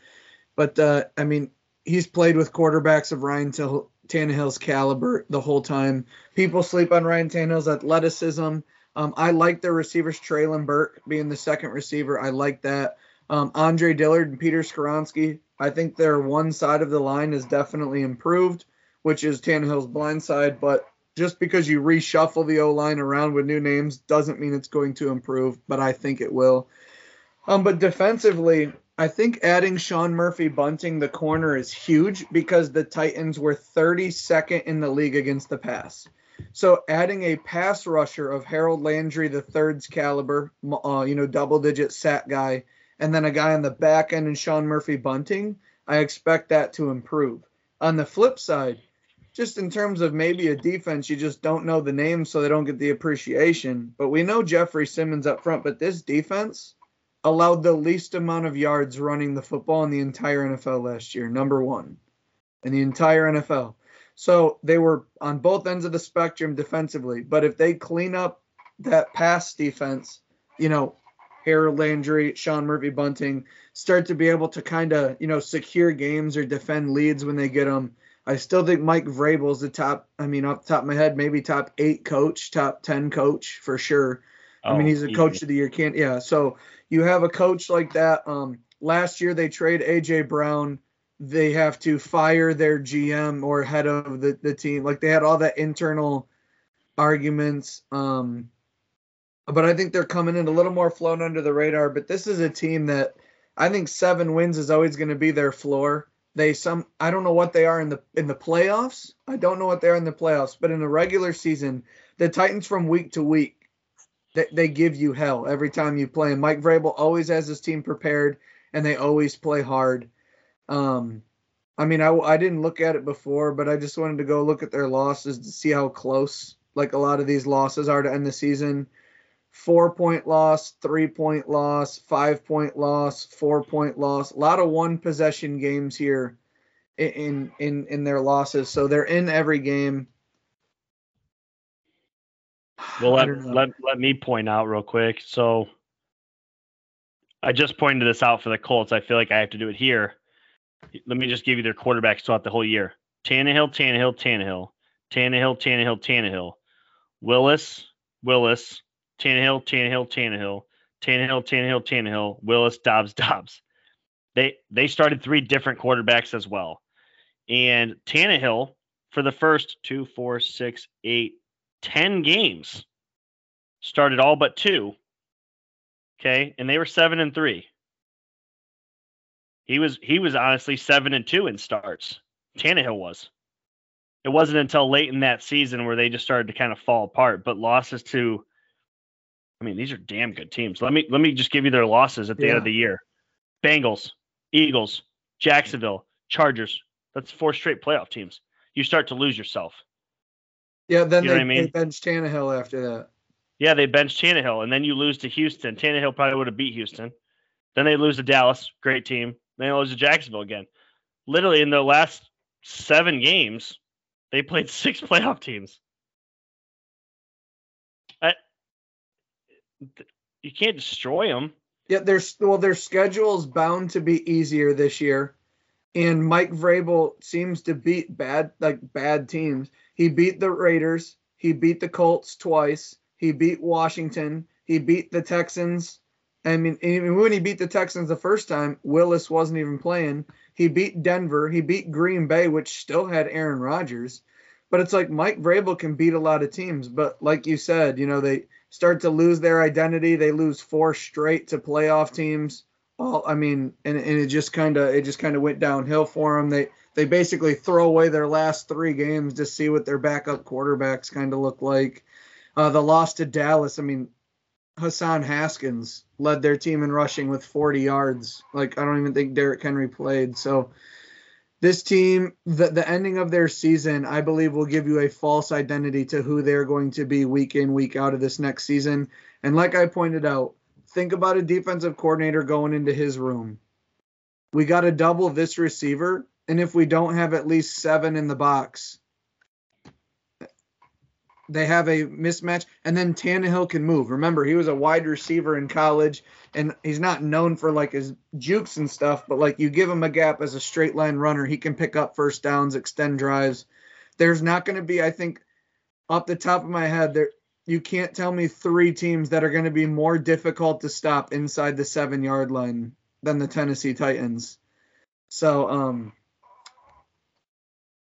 But uh, I mean, he's played with quarterbacks of Ryan Tannehill's caliber the whole time. People sleep on Ryan Tannehill's athleticism. Um, I like their receivers, Treylon Burke being the second receiver. I like that. Um, Andre Dillard and Peter Skoronski. I think their one side of the line is definitely improved, which is Tannehill's blind side. But just because you reshuffle the O line around with new names doesn't mean it's going to improve. But I think it will. Um, but defensively, I think adding Sean Murphy Bunting, the corner, is huge because the Titans were 32nd in the league against the pass. So adding a pass rusher of Harold Landry, the third's caliber, uh, you know, double digit sack guy, and then a guy on the back end and Sean Murphy Bunting, I expect that to improve. On the flip side, just in terms of maybe a defense, you just don't know the names, so they don't get the appreciation. But we know Jeffrey Simmons up front, but this defense allowed the least amount of yards running the football in the entire NFL last year, number one in the entire NFL. So they were on both ends of the spectrum defensively. But if they clean up that pass defense, you know, Harold Landry, Sean Murphy Bunting start to be able to kind of, you know, secure games or defend leads when they get them. I still think Mike Vrabel's the top, I mean, off the top of my head, maybe top eight coach, top 10 coach for sure. I mean, Oh, he's a easy. coach of the year. Can't yeah. So you have a coach like that. Um, last year they trade AJ Brown. They have to fire their GM or head of the, the team. Like they had all that internal arguments. Um, but I think they're coming in a little more flown under the radar. But this is a team that I think seven wins is always going to be their floor. They some I don't know what they are in the in the playoffs. I don't know what they are in the playoffs, but in the regular season, the Titans from week to week they, they give you hell every time you play. And Mike Vrabel always has his team prepared, and they always play hard. Um, I mean, I, I didn't look at it before, but I just wanted to go look at their losses to see how close like a lot of these losses are to end the season. Four point loss, three point loss, five point loss, four point loss. A lot of one possession games here in in in their losses. So they're in every game. *sighs* Well, let, let, let me point out real quick. So I just pointed this out for the Colts. I feel like I have to do it here. Let me just give you their quarterbacks throughout the whole year. Tannehill, Tannehill, Tannehill, Tannehill, Tannehill, Tannehill, Willis, Willis, Tannehill, Tannehill, Tannehill, Tannehill, Tannehill, Tannehill, Willis, Dobbs, *laughs* Dobbs. They they started three different quarterbacks as well. And Tannehill for the first two, four, six, eight, 10 games started all but two okay and they were seven and three he was he was honestly seven and two in starts Tannehill was it wasn't until late in that season where they just started to kind of fall apart but losses to i mean these are damn good teams let me let me just give you their losses at the end of the year bengals eagles jacksonville chargers that's four straight playoff teams you start to lose yourself Yeah, then You know they, I mean? they bench Tannehill after that. Yeah, they benched Tannehill, and then you lose to Houston. Tannehill probably would have beat Houston. Then they lose to Dallas, great team. Then they lose to Jacksonville again. Literally in the last seven games, they played *laughs* six playoff teams. I, th- you can't destroy them. Yeah, their well, their schedule is bound to be easier this year, and Mike Vrabel seems to beat bad like bad teams. He beat the Raiders, he beat the Colts twice, he beat Washington, he beat the Texans. I mean, even when he beat the Texans the first time, Willis wasn't even playing. He beat Denver, he beat Green Bay, which still had Aaron Rodgers. But it's like Mike Vrabel can beat a lot of teams, but like you said, you know they start to lose their identity. They lose four straight to playoff teams all I mean, and, and it just kind of it just kind of went downhill for them. They they basically throw away their last three games to see what their backup quarterbacks kind of look like. Uh, the loss to Dallas, I mean, Hassan Haskins led their team in rushing with 40 yards. Like I don't even think Derrick Henry played. So this team, the the ending of their season, I believe will give you a false identity to who they're going to be week in, week out of this next season. And like I pointed out, think about a defensive coordinator going into his room. We got to double this receiver, and if we don't have at least seven in the box, they have a mismatch, and then Tannehill can move. Remember, he was a wide receiver in college, and he's not known for like his jukes and stuff, but like you give him a gap as a straight line runner, he can pick up first downs, extend drives. There's not going to be, I think, off the top of my head, there you can't tell me three teams that are going to be more difficult to stop inside the seven yard line than the Tennessee Titans. So, um,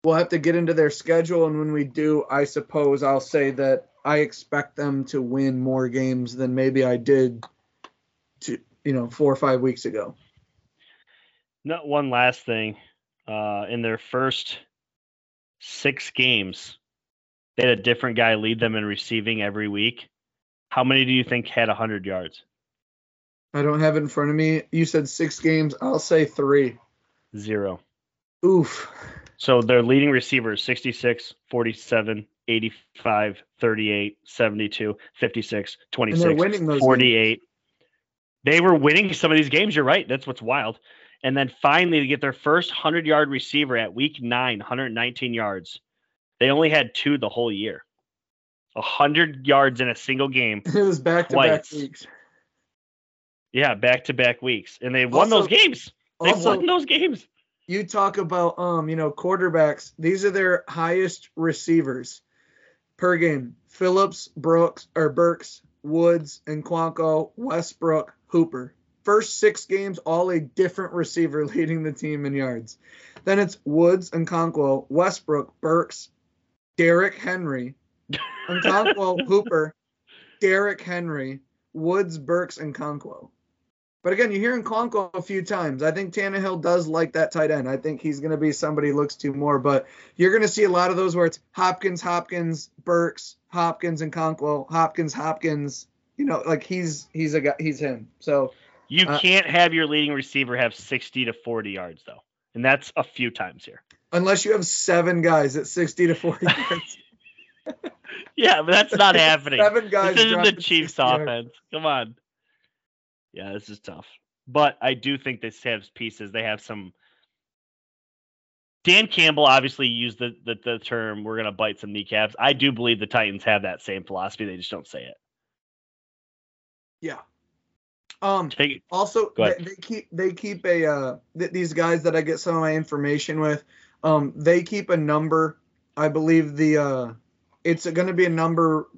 we'll have to get into their schedule, and when we do, I suppose I'll say that I expect them to win more games than maybe I did, to you know, four or five weeks ago. No, one last thing. Uh, in their first six games, they had a different guy lead them in receiving every week. How many do you think had 100 yards? I don't have it in front of me. You said six games. I'll say three. Zero. Oof. So their leading receivers 66, 47, 85, 38, 72, 56, 26, 48. Games. They were winning some of these games. You're right. That's what's wild. And then finally to get their first 100 yard receiver at week nine, 119 yards. They only had two the whole year. 100 yards in a single game. *laughs* It was back to back weeks. Yeah, back to back weeks. And they won also, those games. They also, won those games you talk about um, you know, quarterbacks. These are their highest receivers per game. Phillips, Brooks or Burks, Woods, and Nkonkwo, Westbrook, Hooper. First six games, all a different receiver *laughs* leading the team in yards. Then it's Woods and Nkonkwo, Westbrook, Burks, Derrick Henry, Nkonkwo, *laughs* Hooper, Derrick Henry, Woods, Burks, and Nkonkwo. But again, you hear Nkonkwo a few times. I think Tannehill does like that tight end. I think he's going to be somebody looks to more. But you're going to see a lot of those where it's Hopkins, Hopkins, Burks, Hopkins, and Nkonkwo, Hopkins, Hopkins. You know, like he's he's a guy. He's him. So you uh, can't have your leading receiver have 60 to 40 yards though, and that's a few times here. Unless you have seven guys at 60 to 40 *laughs* yards. yeah, but that's not *laughs* happening. Seven guys. This isn't the Chiefs offense. Yards. Come on. Yeah, this is tough. But I do think this has pieces. They have some. Dan Campbell obviously used the, the, the term "we're going to bite some kneecaps." I do believe the Titans have that same philosophy. They just don't say it. Yeah. Um. Also, they, they, keep they keep a uh, th- these guys that I get some of my information with. Um, they keep a number. I believe the uh, it's going to be a number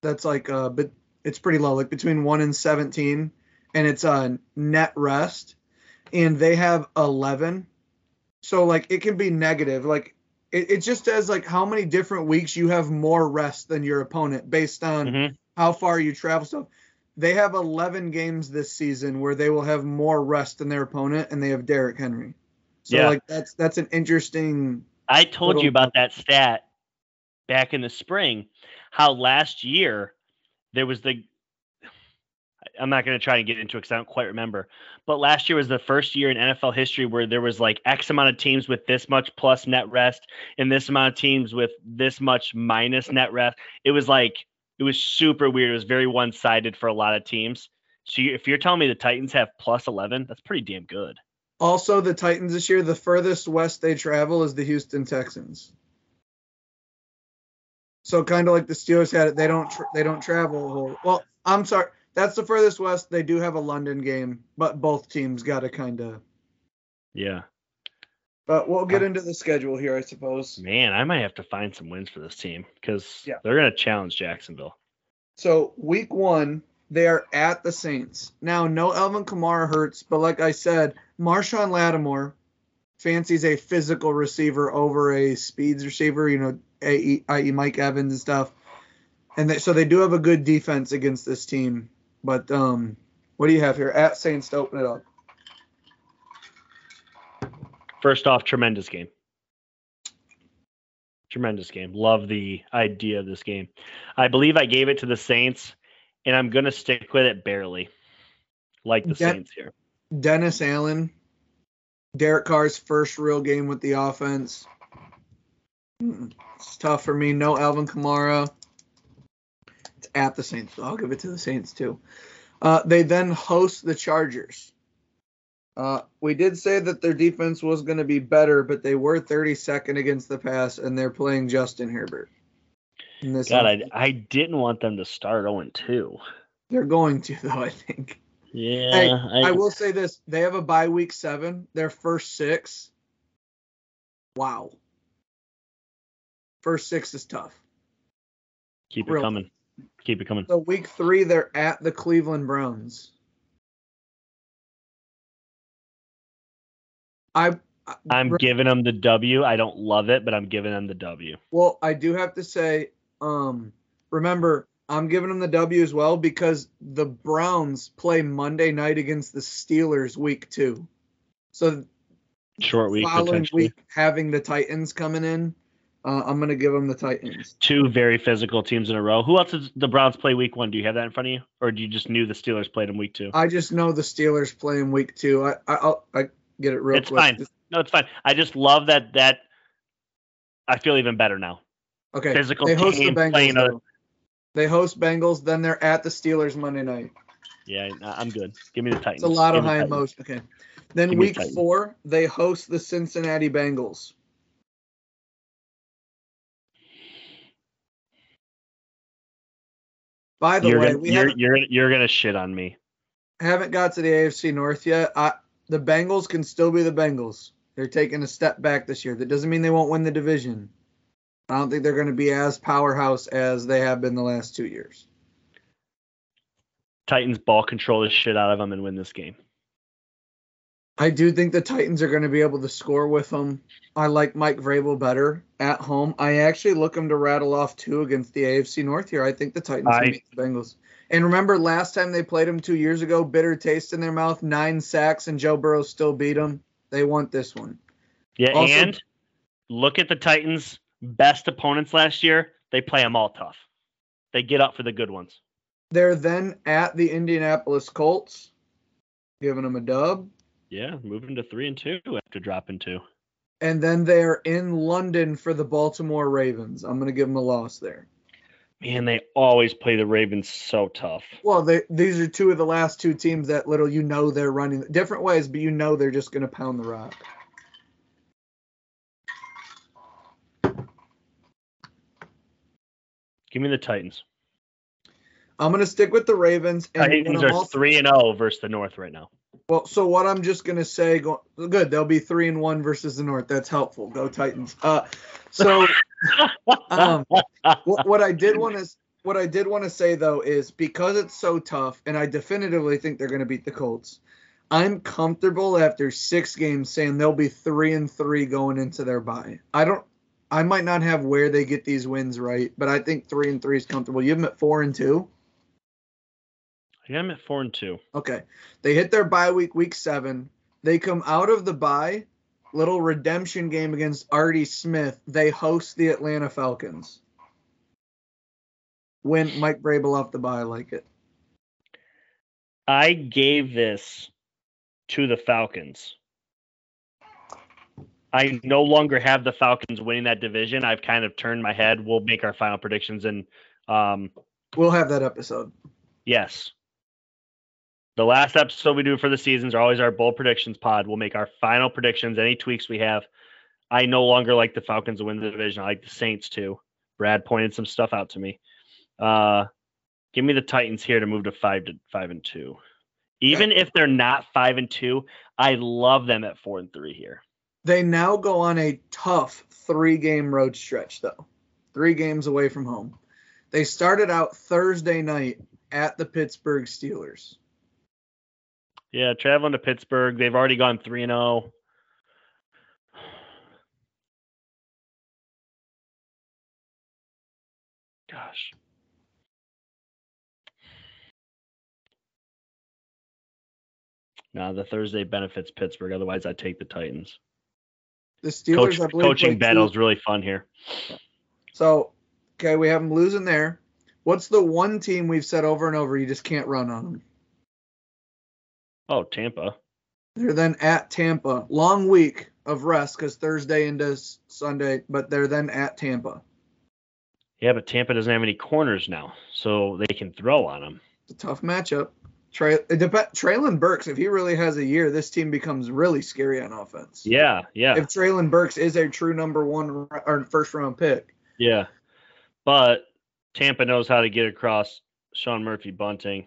that's like uh, but it's pretty low, like between one and seventeen and it's a net rest, and they have 11. So like it can be negative. Like it, it just says like how many different weeks you have more rest than your opponent based on mm-hmm. how far you travel. So they have 11 games this season where they will have more rest than their opponent, and they have Derrick Henry. So yeah. like that's that's an interesting. I told little... you about that stat back in the spring. How last year there was the I'm not going to try and get into it because I don't quite remember. But last year was the first year in NFL history where there was like X amount of teams with this much plus net rest and this amount of teams with this much minus net rest. It was like it was super weird. It was very one sided for a lot of teams. So you, if you're telling me the Titans have plus 11, that's pretty damn good. Also, the Titans this year, the furthest west they travel is the Houston Texans. So kind of like the Steelers had it, they don't tra- they don't travel. Well, I'm sorry that's the furthest west. They do have a London game, but both teams got to kind of. Yeah. But we'll get into the schedule here, I suppose. Man, I might have to find some wins for this team because yeah. they're going to challenge Jacksonville. So week one, they are at the Saints. Now, no Alvin Kamara hurts, but like I said, Marshon Lattimore fancies a physical receiver over a speeds receiver, you know, i.e. Mike Evans and stuff. And they, so they do have a good defense against this team. But um, what do you have here? At Saints to open it up. First off, tremendous game. Tremendous game. Love the idea of this game. I believe I gave it to the Saints, and I'm going to stick with it barely. Like the Den- Saints here. Dennis Allen, Derek Carr's first real game with the offense. Mm, It's tough for me. No Alvin Kamara. At the Saints. so I'll give it to the Saints too. Uh, they then host the Chargers. Uh, we did say that their defense was going to be better, but they were 32nd against the pass, and they're playing Justin Herbert. God, I. I didn't want them to start 0 2. they're going to though. I think. Yeah. Hey, I, I will say this: they have a bye week seven. Their first six. Wow. First six is tough. keep it real- coming. Keep it coming. So week three, they're at the Cleveland Browns. I. I'm giving them the W. I don't love it, but I'm giving them the W. well. I do have to say, um, remember, I'm giving them the W as well because the Browns play Monday night against the Steelers week two. So Short week following week having the Titans coming in, uh, I'm gonna give them the Titans. Two very physical teams in a row. Who else does the Browns play week one? Do you have that in front of you, or do you just knew the Steelers played in week two? I just know the Steelers playing week two. I I I'll, I get it real quick. It's quick. fine. No, it's fine. I just love that. That I feel even better now. Okay. Physical they host team the Bengals. playing a- They host Bengals, then they're at the Steelers Monday night. Yeah, I'm good. Give me the Titans. It's a lot Give of high emotion. Okay. Then Give week four, they host the Cincinnati Bengals. By the You're way, gonna, we you're, you're gonna you're gonna shit on me. haven't got to the AFC North yet. I, the Bengals can still be the Bengals. They're taking a step back this year. That doesn't mean they won't win the division. I don't think they're going to be as powerhouse as they have been the last two years. Titans ball control the shit out of them and win this game. I do think the Titans are going to be able to score with them. I like Mike Vrabel better at home. I actually look him to rattle off two against the AFC North here. I think the Titans I- beat the Bengals. And remember last time they played them two years ago, bitter taste in their mouth, nine sacks, and Joe Burrow still beat them. They want this one. Yeah, Also- and look at the Titans' best opponents last year. They play them all tough. They get up for the good ones. They're then at the Indianapolis Colts, giving them a dub. Yeah, moving to three and two after dropping two. And then they're in London for the Baltimore Ravens. I'm going to give them a loss there. Man, they always play the Ravens so tough. Well, they, these are two of the last two teams that little you know they're running different ways, but you know they're just going to pound the rock. Give me the Titans. I'm going to stick with the Ravens. And Titans are also- three and zero versus the North right now. Well, so what I'm just going to say, go, good, they'll be three and one versus the North. That's helpful. Go Titans. Uh, so *laughs* um, what, what I did want to what I did want to say though is because it's so tough, and I definitively think they're going to beat the Colts. I'm comfortable after six games saying they'll be three and three going into their bye. I don't. I might not have where they get these wins right, but I think three and three is comfortable. You have them at four and two. Yeah, I'm at four and two. Okay. They hit their bye week, week seven. They come out of the bye, little redemption game against Artie Smith. They host the Atlanta Falcons. Win Mike Vrabel off the bye, I like it. I gave this to the Falcons. I no longer have the Falcons winning that division. I've kind of turned my head. We'll make our final predictions and um We'll have that episode. yes. The last episode we do for the seasons are always our bold predictions pod. We'll make our final predictions, any tweaks we have. I no longer like the Falcons to win the division. I like the Saints too. Brad pointed some stuff out to me. Uh give me the Titans here to move to five to five and two. Even if they're not five and two, I love them at four and three here. They now go on a tough three game road stretch, though. Three games away from home. They started out Thursday night at the Pittsburgh Steelers. Yeah, traveling to Pittsburgh. They've already gone three and zero. Gosh. No, the Thursday benefits Pittsburgh. Otherwise, I take the Titans. The Steelers, Coach, I believe, coaching played battle is really fun here. So, okay, we have them losing there. What's the one team we've said over and over you just can't run on them? Oh, Tampa. They're then at Tampa. Long week of rest because Thursday into Sunday, but they're then at Tampa. Yeah, but Tampa doesn't have any corners now, so they can throw on them. It's a tough matchup. It dep- Treylon Burks, if he really has a year, this team becomes really scary on offense. Yeah, yeah, If Treylon Burks is a true number one or first round pick, yeah. But Tampa knows how to get across Sean Murphy-Bunting.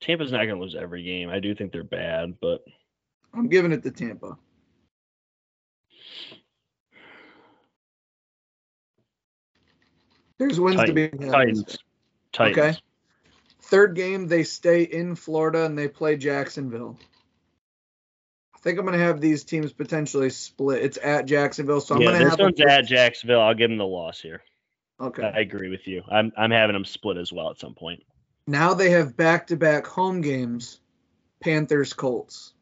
Tampa's not going to lose every game. I do think they're bad, but I'm giving it to Tampa. There's wins to be had. Titans. Titans. Okay. Third game, they stay in Florida and they play Jacksonville. I think I'm going to have these teams potentially split. It's at Jacksonville, so I'm yeah, going to this have one's them- at Jacksonville. I'll give them the loss here. Okay. I agree with you. I'm I'm having them split as well at some point. Now they have back-to-back home games. Panthers, Colts.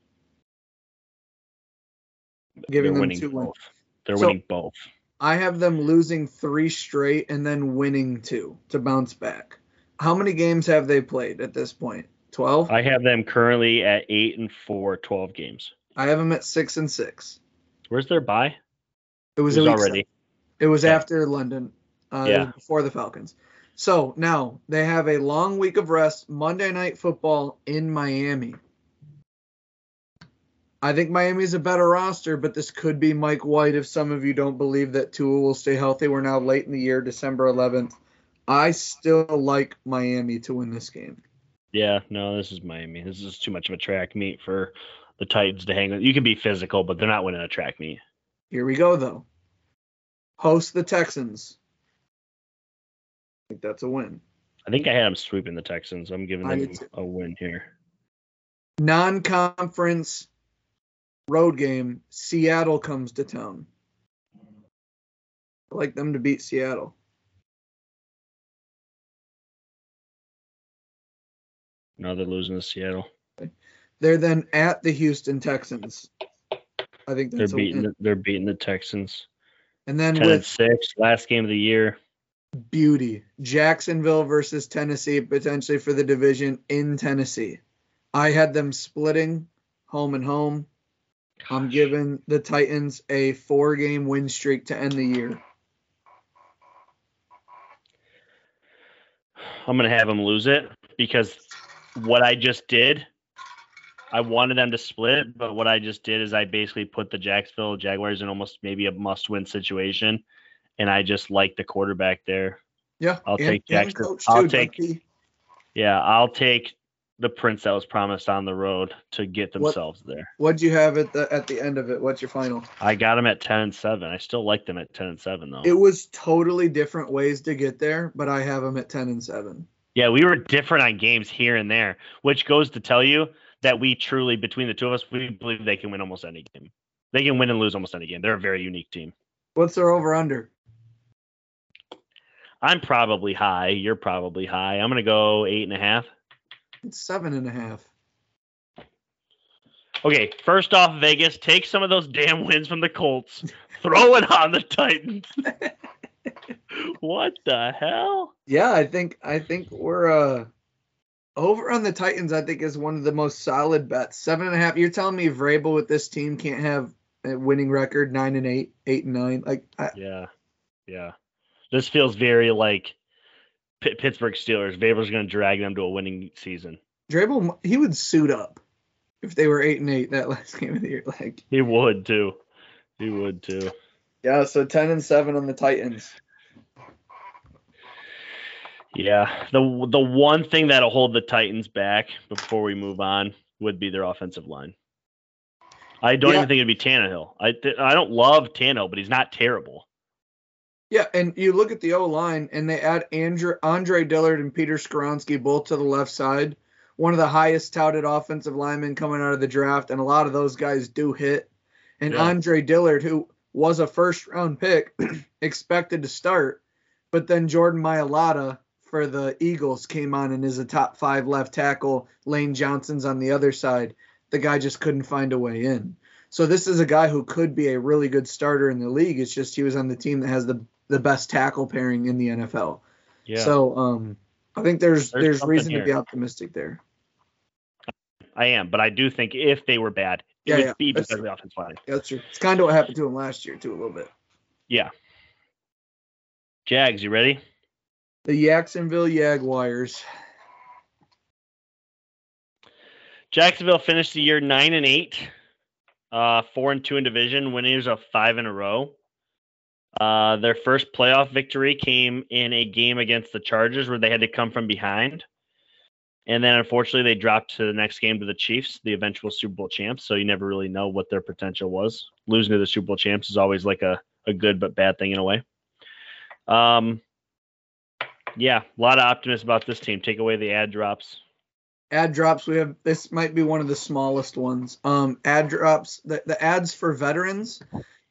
Giving They're them winning two wins. both. They're So- winning both. I have them losing three straight and then winning two to bounce back. How many games have they played at this point? 12? I have them currently at eight and four, 12 games. I have them at six and six. Where's their bye? It was, It was already. It was Okay. after London. Uh, Yeah. before the Falcons. So now they have a long week of rest. Monday night football in Miami. I think Miami's a better roster, but this could be Mike White if some of you don't believe that Tua will stay healthy. We're now late in the year, December 11th. I still like Miami to win this game. Yeah, no, this is Miami. This is too much of a track meet for the Titans to hang with. You can be physical, but they're not winning a track meet. Here we go, though. Host the Texans. I think that's a win. I think I had them sweeping the Texans. I'm giving them a win here. non conference road game, Seattle comes to town. I like them to beat Seattle. No, they're losing to Seattle. They're then at the Houston Texans. I think They're beating. The, they're beating the Texans. And then Ten and with six, last game of the year. Beauty, Jacksonville versus Tennessee, potentially for the division in Tennessee. I had them splitting home and home. I'm giving the Titans a four game win streak to end the year. I'm gonna have them lose it because what I just did, I wanted them to split, but what I just did is I basically put the Jacksonville Jaguars in almost maybe a must-win situation, and I just like the quarterback there. Yeah, I'll take and Jackson- coach I'll too, take- Ducky. Yeah, I'll take the prince that was promised on the road to get What- themselves there. What'd you have at the at the end of it? What's your final? I got them at ten and seven. I still like them at ten and seven though. It was totally different ways to get there, but I have them at ten and seven. Yeah, we were different on games here and there, which goes to tell you that we truly, between the two of us, we believe they can win almost any game. They can win and lose almost any game. They're a very unique team. What's their over under? I'm probably high. You're probably high. I'm gonna go eight and a half. It's seven and a half. Okay, first off, Vegas, take some of those damn wins from the Colts, *laughs* throw it on the Titans. *laughs* what the hell? Yeah, I think I think we're uh over on the Titans. I think is one of the most solid bets. Seven and a half. You're telling me Vrabel with this team can't have a winning record, nine and eight, eight and nine. Like I, Yeah, yeah. This feels very like P- Pittsburgh Steelers. Vrabel's gonna drag them to a winning season. Vrabel, he would suit up if they were eight and eight that *laughs* last game of the year. Like He would too. He would too. yeah, so ten and seven on the Titans. Yeah. The the one thing that'll hold the Titans back before we move on would be their offensive line. I don't Yeah. even think it'd be Tannehill. I th- I don't love Tannehill, but he's not terrible. Yeah, and you look at the O line, and they add Andre, Andre Dillard and Peter Skoronski both to the left side. One of the highest touted offensive linemen coming out of the draft, and a lot of those guys do hit. And Yeah. Andre Dillard, who was a first round pick, *clears throat* expected to start, but then Jordan Mailata for the Eagles came on and is a top five left tackle. Lane Johnson's on the other side. The guy just couldn't find a way in. So this is a guy who could be a really good starter in the league. It's just he was on the team that has the the best tackle pairing in the NFL. Yeah. So um, I think there's There's there's, reason to be optimistic there. I am, but I do think if they were bad, it Yeah, would yeah, be because of the offensive line. Yeah, that's true. It's kind of what happened to him last year too, a little bit. Yeah. Jags, you ready? The Jacksonville Jaguars. Jacksonville finished the year nine and eight, uh, four and two in division, winners of five in a row. Uh, their first playoff victory came in a game against the Chargers where they had to come from behind. And then unfortunately they dropped to the next game to the Chiefs, the eventual Super Bowl champs. So you never really know what their potential was. Losing to the Super Bowl champs is always like a, a good but bad thing in a way. Um yeah, a lot of optimism about this team. Take away the ad drops. ad drops we have this might be one of the smallest ones um ad drops the, the ads for veterans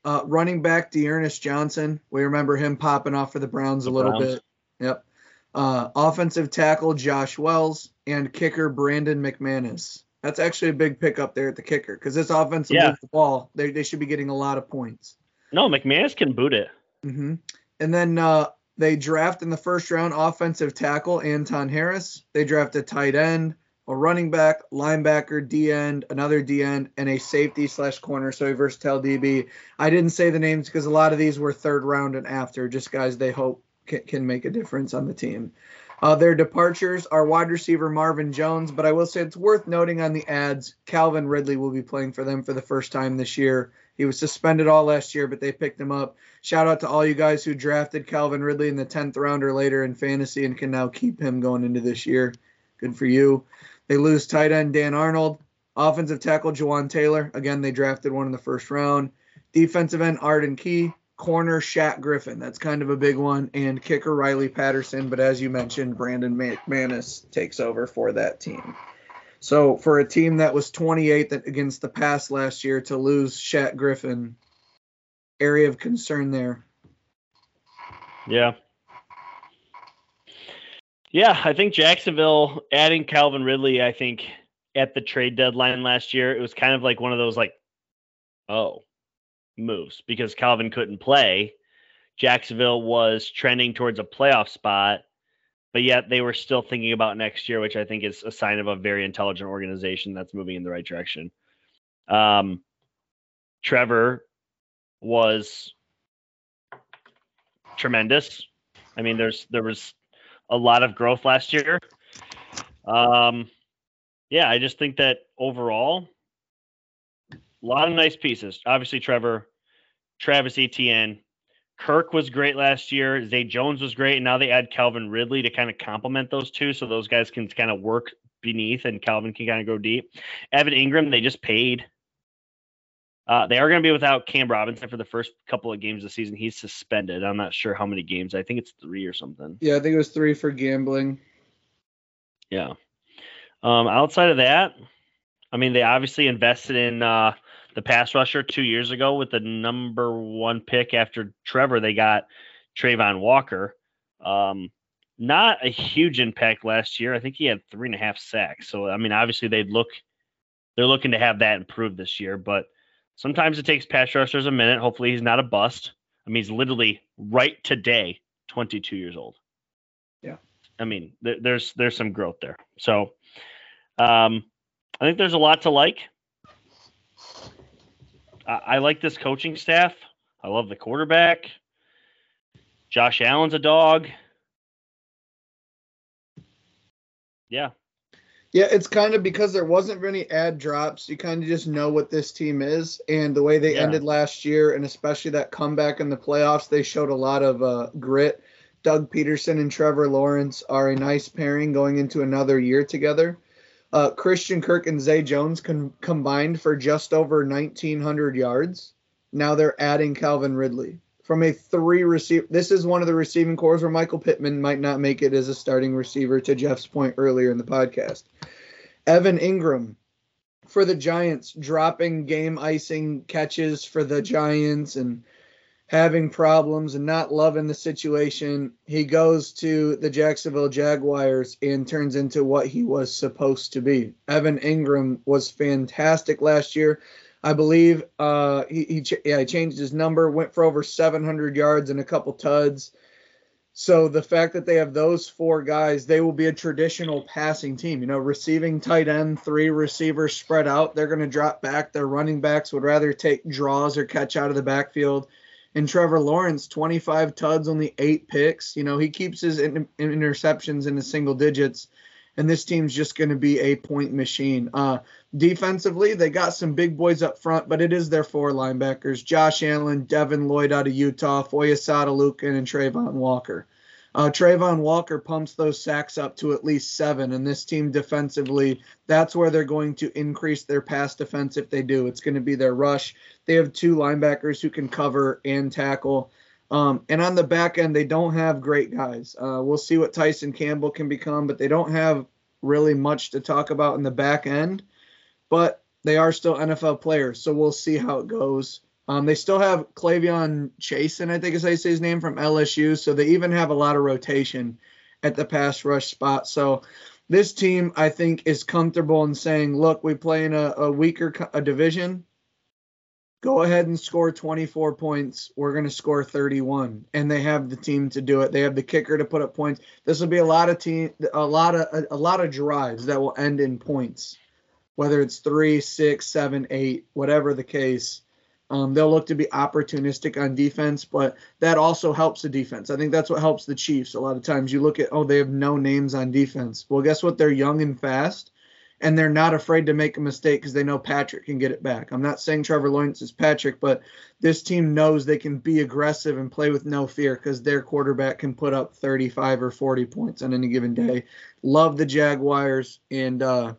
uh running back D'Ernest Johnson we remember him popping off for the browns a little Browns. bit yep uh offensive tackle josh wells and kicker brandon mcmanus that's actually a big pickup there at the kicker because this offense Yeah. move the ball they, they should be getting a lot of points No, McManus can boot it. hmm And then uh, they draft in the first round offensive tackle Anton Harris. They draft a tight end, a running back, linebacker, D end, another D end, and a safety slash corner. So a versatile DB. I didn't say the names because a lot of these were third round and after, just guys they hope can, can make a difference on the team. Uh, their departures are wide receiver Marvin Jones, but I will say it's worth noting on the ads Calvin Ridley will be playing for them for the first time this year. He was suspended all last year, but they picked him up. Shout out to all you guys who drafted Calvin Ridley in the 10th round or later in fantasy and can now keep him going into this year. Good for you. They lose tight end Dan Arnold, offensive tackle Jawaan Taylor. Again, they drafted one in the first round. Defensive end Arden Key, corner Shaq Griffin. That's kind of a big one. And kicker Riley Patterson. But as you mentioned, Brandon McManus takes over for that team. So for a team that was 28th against the pass last year to lose Shaq Griffin, area of concern there. Yeah. Yeah, I think Jacksonville adding Calvin Ridley, I think at the trade deadline last year, it was kind of like one of those like, oh, moves because Calvin couldn't play. Jacksonville was trending towards a playoff spot, but yet they were still thinking about next year, which I think is a sign of a very intelligent organization that's moving in the right direction. Um, Trevor was tremendous. I mean, there's there was a lot of growth last year. Um, yeah, I just think that overall, a lot of nice pieces. Obviously, Trevor, Travis Etienne, Kirk was great last year. Zay Jones was great, and now they add Calvin Ridley to kind of complement those two, so those guys can kind of work beneath, and Calvin can kind of go deep. Evan Engram, they just paid. Uh, they are going to be without Cam Robinson for the first couple of games of the season. He's suspended. I'm not sure how many games. I think it's three or something. Yeah, I think it was three for gambling. Yeah. Um, outside of that, I mean, they obviously invested in uh, the pass rusher two years ago with the number one pick after Trevor. They got Travon Walker. Um, not a huge impact last year. I think he had three and a half sacks. So I mean, obviously they'd look they're looking to have that improved this year, but sometimes it takes pass rushers a minute. Hopefully he's not a bust. I mean, he's literally right today, 22 years old. Yeah. I mean, there, there's there's some growth there. So um, I think there's a lot to like. I, I like this coaching staff. I love the quarterback. Josh Allen's a dog. Yeah, Yeah, it's kind of because there wasn't any ad drops. You kind of just know what this team is, and the way they Yeah. ended last year, and especially that comeback in the playoffs, they showed a lot of uh, grit. Doug Pederson and Trevor Lawrence are a nice pairing going into another year together. Uh, Christian Kirk and Zay Jones con- combined for just over 1,900 yards. Now they're adding Calvin Ridley from a three receiver. This is one of the receiving corps where Michael Pittman might not make it as a starting receiver. To Jeff's point earlier in the podcast, Evan Engram for the Giants dropping game icing catches for the Giants and having problems and not loving the situation. He goes to the Jacksonville Jaguars and turns into what he was supposed to be. Evan Engram was fantastic last year. I believe uh, he, he, ch- yeah, he changed his number, went for over 700 yards and a couple tuds. So the fact that they have those four guys, they will be a traditional passing team. You know, receiving tight end, three receivers spread out. They're going to drop back. Their running backs would rather take draws or catch out of the backfield. And Trevor Lawrence, 25 tuds, only eight picks. You know, he keeps his in- interceptions in the single digits and this team's just going to be a point machine. Uh, defensively, they got some big boys up front, but it is their four linebackers: Josh Allen, Devin Lloyd out of Utah, Foyesade Oluokun, and Travon Walker. Uh, Travon Walker pumps those sacks up to at least seven, and this team defensively, that's where they're going to increase their pass defense if they do. It's going to be their rush. They have two linebackers who can cover and tackle. Um, and on the back end, they don't have great guys. Uh, we'll see what Tyson Campbell can become, but they don't have really much to talk about in the back end. But they are still NFL players, so we'll see how it goes. Um, they still have K'Lavon Chaisson, I think is how you say his name, from LSU. So they even have a lot of rotation at the pass rush spot. So this team, I think, is comfortable in saying, look, we play in a, a weaker a division go ahead and score 24 points. We're going to score 31, and they have the team to do it. They have the kicker to put up points. This will be a lot of team, a lot of a, a lot of drives that will end in points, whether it's three, six, seven, eight, whatever the case. Um, they'll look to be opportunistic on defense, but that also helps the defense. I think that's what helps the Chiefs. A lot of times you look at, oh, they have no names on defense. Well, guess what? They're young and fast and they're not afraid to make a mistake because they know Patrick can get it back. I'm not saying Trevor Lawrence is Patrick, but this team knows they can be aggressive and play with no fear because their quarterback can put up 35 or 40 points on any given day. Love the Jaguars, and uh,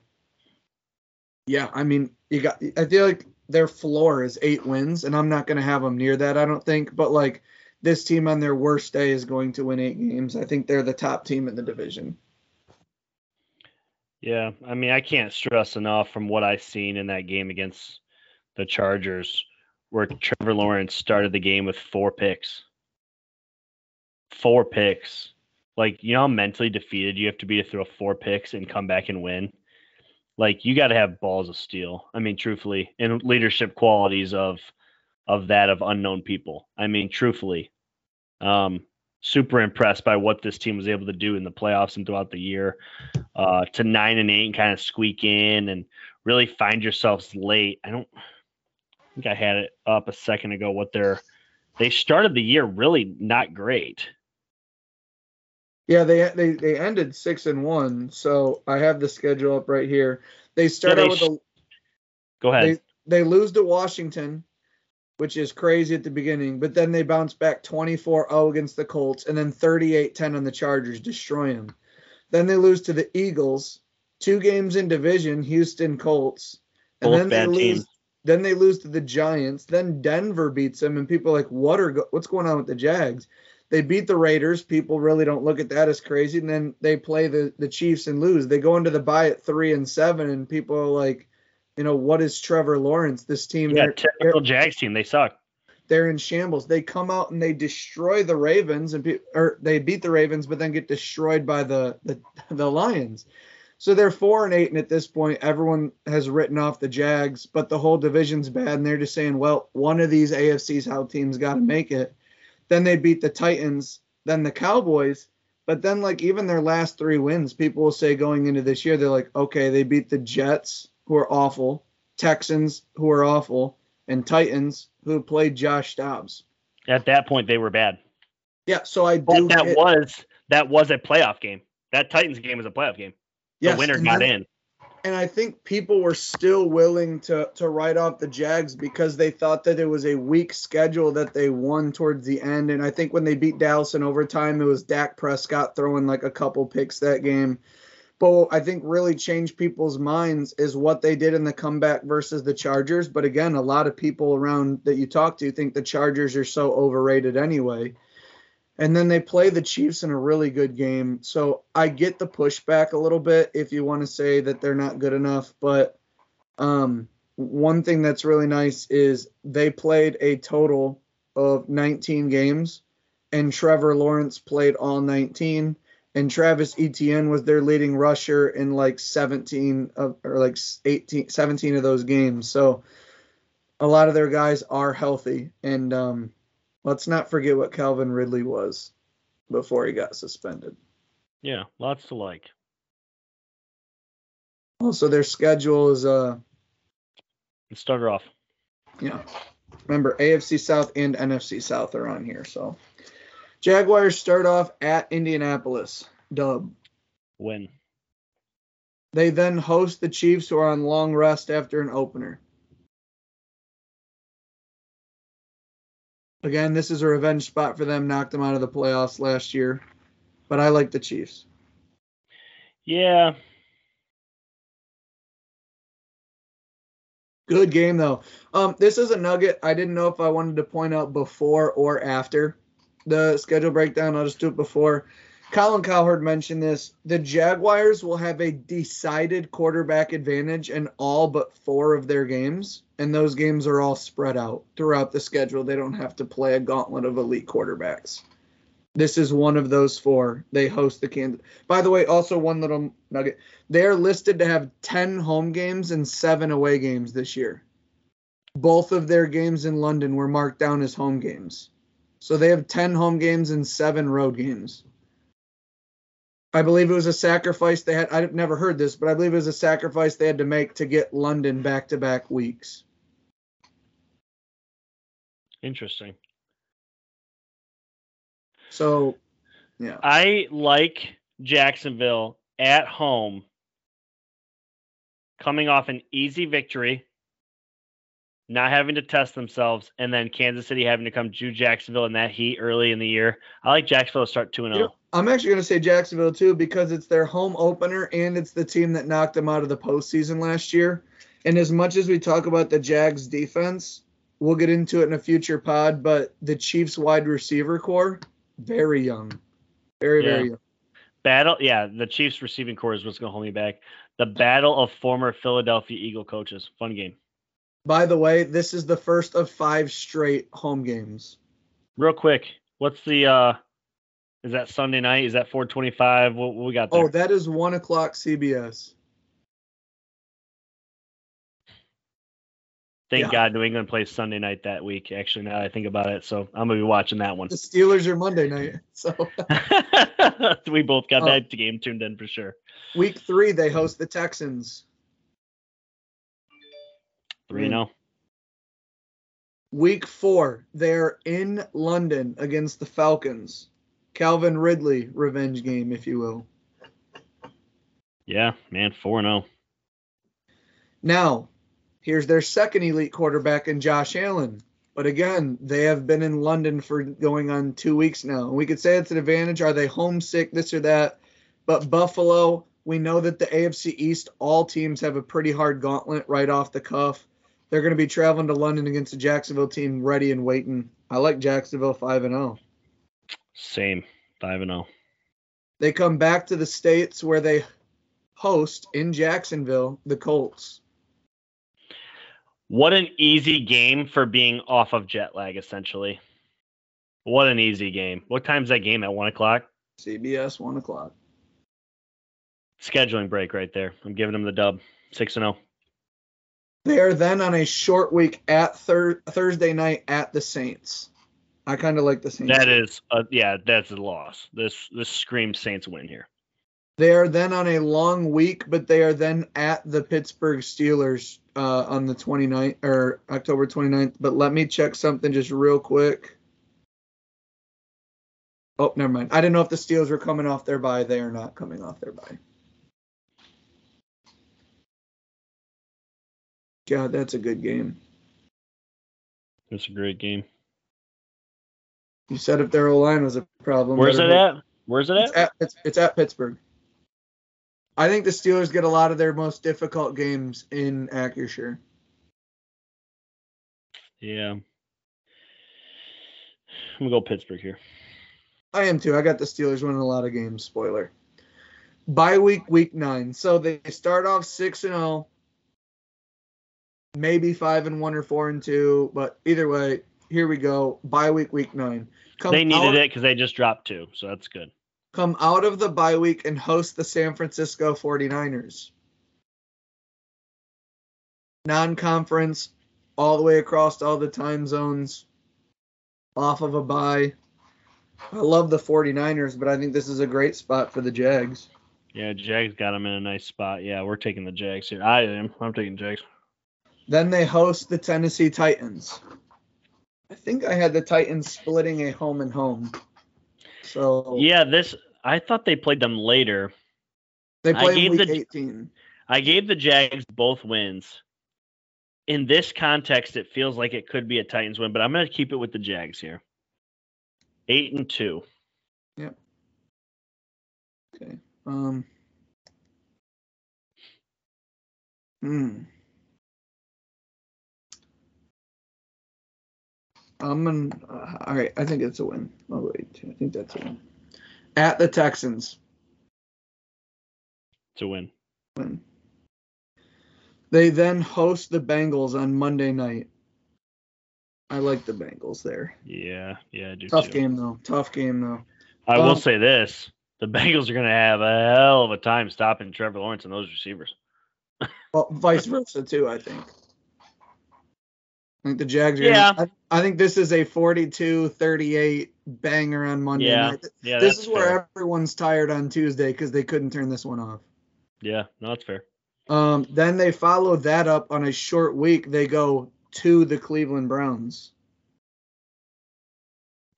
yeah, I mean, you got. I feel like their floor is eight wins, and I'm not going to have them near that. I don't think, but like this team on their worst day is going to win eight games. I think they're the top team in the division. Yeah, I mean, I can't stress enough from what I've seen in that game against the Chargers, where Trevor Lawrence started the game with four picks. Four picks. Like, you know how mentally defeated you have to be to throw four picks and come back and win? Like, you got to have balls of steel. I mean, truthfully, and leadership qualities of of that of unknown people. I mean, truthfully. Um, super impressed by what this team was able to do in the playoffs and throughout the year uh, to nine and eight and kind of squeak in and really find yourselves late. I don't I think I had it up a second ago what they're they started the year really not great. Yeah, they they they ended six and one. So I have the schedule up right here. They start yeah, they out with a. Go ahead. They, they lose to Washington which is crazy at the beginning, but then they bounce back 24-0 against the Colts and then 38-10 on the Chargers, destroy them. Then they lose to the Eagles, two games in division, Houston Colts, and Both then they lose. Then they lose to the Giants. Then Denver beats them, and people are like, "What are go- what's going on with the Jags?" They beat the Raiders. People really don't look at that as crazy. And then they play the the Chiefs and lose. They go into the bye at three and seven, and people are like, you know, what is Trevor Lawrence? This team, yeah, typical Jags team. They suck. They're in shambles. They come out and they destroy the Ravens, and or they beat the Ravens, but then get destroyed by the the, *laughs* the Lions. So they're four and eight, and at this point, everyone has written off the Jags, but the whole division's bad, and they're just saying, well, one of these AFC South teams got to make it. Then they beat the Titans, then the Cowboys, but then like even their last three wins, people will say going into this year, they're like, okay, they beat the Jets, who are awful, Texans, who are awful, and Titans, who played Josh Dobbs. At that point, they were bad. Yeah, so I do. But that was that was a playoff game. That Titans game was a playoff game. The yes, winner got in. And I think people were still willing to to write off the Jags because they thought that it was a weak schedule that they won towards the end. And I think when they beat Dallas in overtime, it was Dak Prescott throwing like a couple picks that game. But I think really changed people's minds is what they did in the comeback versus the Chargers. But again, a lot of people around that you talk to think the Chargers are so overrated anyway. And then they play the Chiefs in a really good game. So I get the pushback a little bit if you want to say that they're not good enough. But um, one thing that's really nice is they played a total of 19 games, and Trevor Lawrence played all 19 and Travis Etienne was their leading rusher in like 17 of or like 18 17 of those games. So a lot of their guys are healthy, and um, let's not forget what Calvin Ridley was before he got suspended. Yeah, lots to like. Also, their schedule is uh, Let's start her off. yeah. Remember, AFC South and NFC South are on here. So, Jaguars start off at Indianapolis. Dub. Win. They then host the Chiefs, who are on long rest after an opener. Again, this is a revenge spot for them. Knocked them out of the playoffs last year, but I like the Chiefs. Yeah. Good game though. Um, this is a nugget I didn't know if I wanted to point out before or after the schedule breakdown. I'll just do it before. Colin Cowherd mentioned this. The Jaguars will have a decided quarterback advantage in all but four of their games, and those games are all spread out throughout the schedule. They don't have to play a gauntlet of elite quarterbacks. This is one of those four. They host the Kansas. By the way, also one little nugget. They're listed to have 10 home games and seven away games this year. Both of their games in London were marked down as home games. So they have 10 home games and seven road games. I believe it was a sacrifice they had. I've never heard this, but I believe it was a sacrifice they had to make to get London back to back weeks. Interesting. So, yeah. I like Jacksonville at home coming off an easy victory, not having to test themselves, and then Kansas City having to come to Jacksonville in that heat early in the year. I like Jacksonville to start 2 You 0. know, I'm actually going to say Jacksonville too because it's their home opener and it's the team that knocked them out of the postseason last year. And as much as we talk about the Jags defense, we'll get into it in a future pod, but the Chiefs wide receiver corps, very young. Very, Yeah. very young. Battle, yeah, the Chiefs receiving corps is what's going to hold me back. The battle of former Philadelphia Eagle coaches. Fun game. By the way, this is the first of five straight home games. Real quick, what's the uh is that Sunday night? Is that 425? What, what we got there? Oh, that is one o'clock CBS. Thank yeah. God New England plays Sunday night that week. Actually, now that I think about it, so I'm gonna be watching that one. The Steelers are Monday night. *laughs* So *laughs* we both got Oh. that game tuned in for sure. week three, they host the Texans. Three zero. Mm. Oh. Week four, they're in London against the Falcons. Calvin Ridley revenge game, if you will. Yeah, man, 4 0. Now, here's their second elite quarterback in Josh Allen. But again, they have been in London for going on two weeks now. We could say it's an advantage. Are they homesick, this or that? But Buffalo, we know that the AFC East, all teams have a pretty hard gauntlet right off the cuff. They're going to be traveling to London against a Jacksonville team ready and waiting. I like Jacksonville 5 and oh. 0. Same five and oh. zero. They come back to the States where they host in Jacksonville the Colts. What an easy game for being off of jet lag, essentially. What an easy game. What time's that game at one o'clock? CBS, 1 o'clock. Scheduling break right there. I'm giving them the dub. Six and oh. zero. They are then on a short week at thir- Thursday night at the Saints. I kind of like the Saints. That is, uh, yeah, that's a loss. This this screams Saints win here. They are then on a long week, but they are then at the Pittsburgh Steelers uh, on the 29th or October 29th. But let me check something just real quick. Oh, never mind. I didn't know if the Steelers were coming off their bye. They are not coming off their bye. God, that's a good game. It's a great game. You said if their O line was a problem. Where's it at? Where's it It's at? at it's, it's at Pittsburgh. I think the Steelers get a lot of their most difficult games in Acrisure. Yeah. I'm gonna go Pittsburgh here. I am too. I got the Steelers winning a lot of games. Spoiler. Bye week, week nine. So they start off six and zero, maybe five and one or four and two, but either way, here we go. Bye week, week nine. Come they needed out, it because they just dropped two, so that's good. Come out of the bye week and host the San Francisco 49ers. Non-conference all the way across all the time zones off of a bye. I love the 49ers, but I think this is a great spot for the Jags. Yeah, Jags got them in a nice spot. Yeah, we're taking the Jags here. I am. I'm taking Jags. Then they host the Tennessee Titans. I think I had the Titans splitting a home and home. So Yeah, this I thought they played them later. they I play gave week the- 18. I gave the Jags both wins. In this context, it feels like it could be a Titans win, but I'm going to keep it with the Jags here. Eight and two. Yep. Okay. Um. Hmm. I'm gonna. Uh, all right. I think it's a win. Oh wait, I think that's a win. At the Texans, to win. win. They then host the Bengals on Monday night. I like the Bengals there. Yeah, yeah, I do Tough too. game though. Tough game though. I will Um, say this: the Bengals are going to have a hell of a time stopping Trevor Lawrence and those receivers. Well, vice versa too. I think. I think the Jags are. Yeah. Gonna, I, I think this is a 42-38 banger on Monday Yeah, night. Yeah, this is where fair. everyone's tired on Tuesday because they couldn't turn this one off. Yeah, no, that's fair. Um, then they follow that up on a short week. They go to the Cleveland Browns.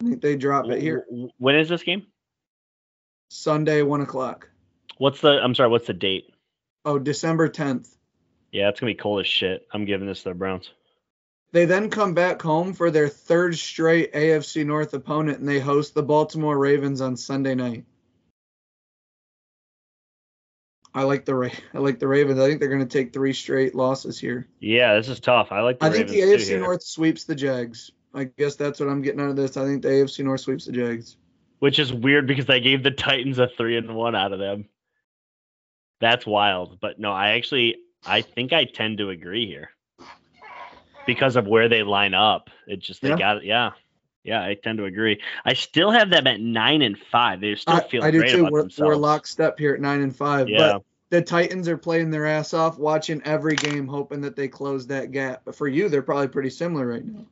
I think they drop it here When is this game? Sunday, one o'clock. What's the? I'm sorry. What's the date? Oh, December tenth. Yeah, it's gonna be cold as shit. I'm giving this to the Browns. They then come back home for their third straight AFC North opponent, and they host the Baltimore Ravens on Sunday night. I like the Ra- I like the Ravens. I think they're going to take three straight losses here. Yeah, this is tough. I like the I think Ravens the AFC. North sweeps the Jags. I guess that's what I'm getting out of this. I think the AFC North sweeps the Jags. which is weird because I gave the Titans a three and one out of them. That's wild. But no, I actually I think I tend to agree here because of where they line up. It just they Yeah. got it. Yeah, yeah, I tend to agree. I still have them at nine and five. They're still I, feeling I do great too. about We're, themselves. we're lockstep here at nine and five. yeah, But the Titans are playing their ass off, watching every game, hoping that they close that gap. But for you, they're probably pretty similar right now.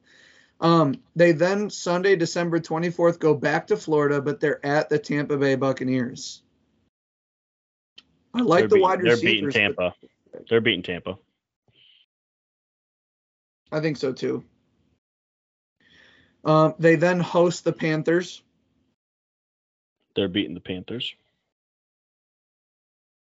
Um, they then Sunday, December 24th, go back to Florida, but they're at the Tampa Bay Buccaneers. I like they're the beating- wide They're beating Tampa. They're beating Tampa. I think so too. Um, they then host the Panthers, They're beating the Panthers.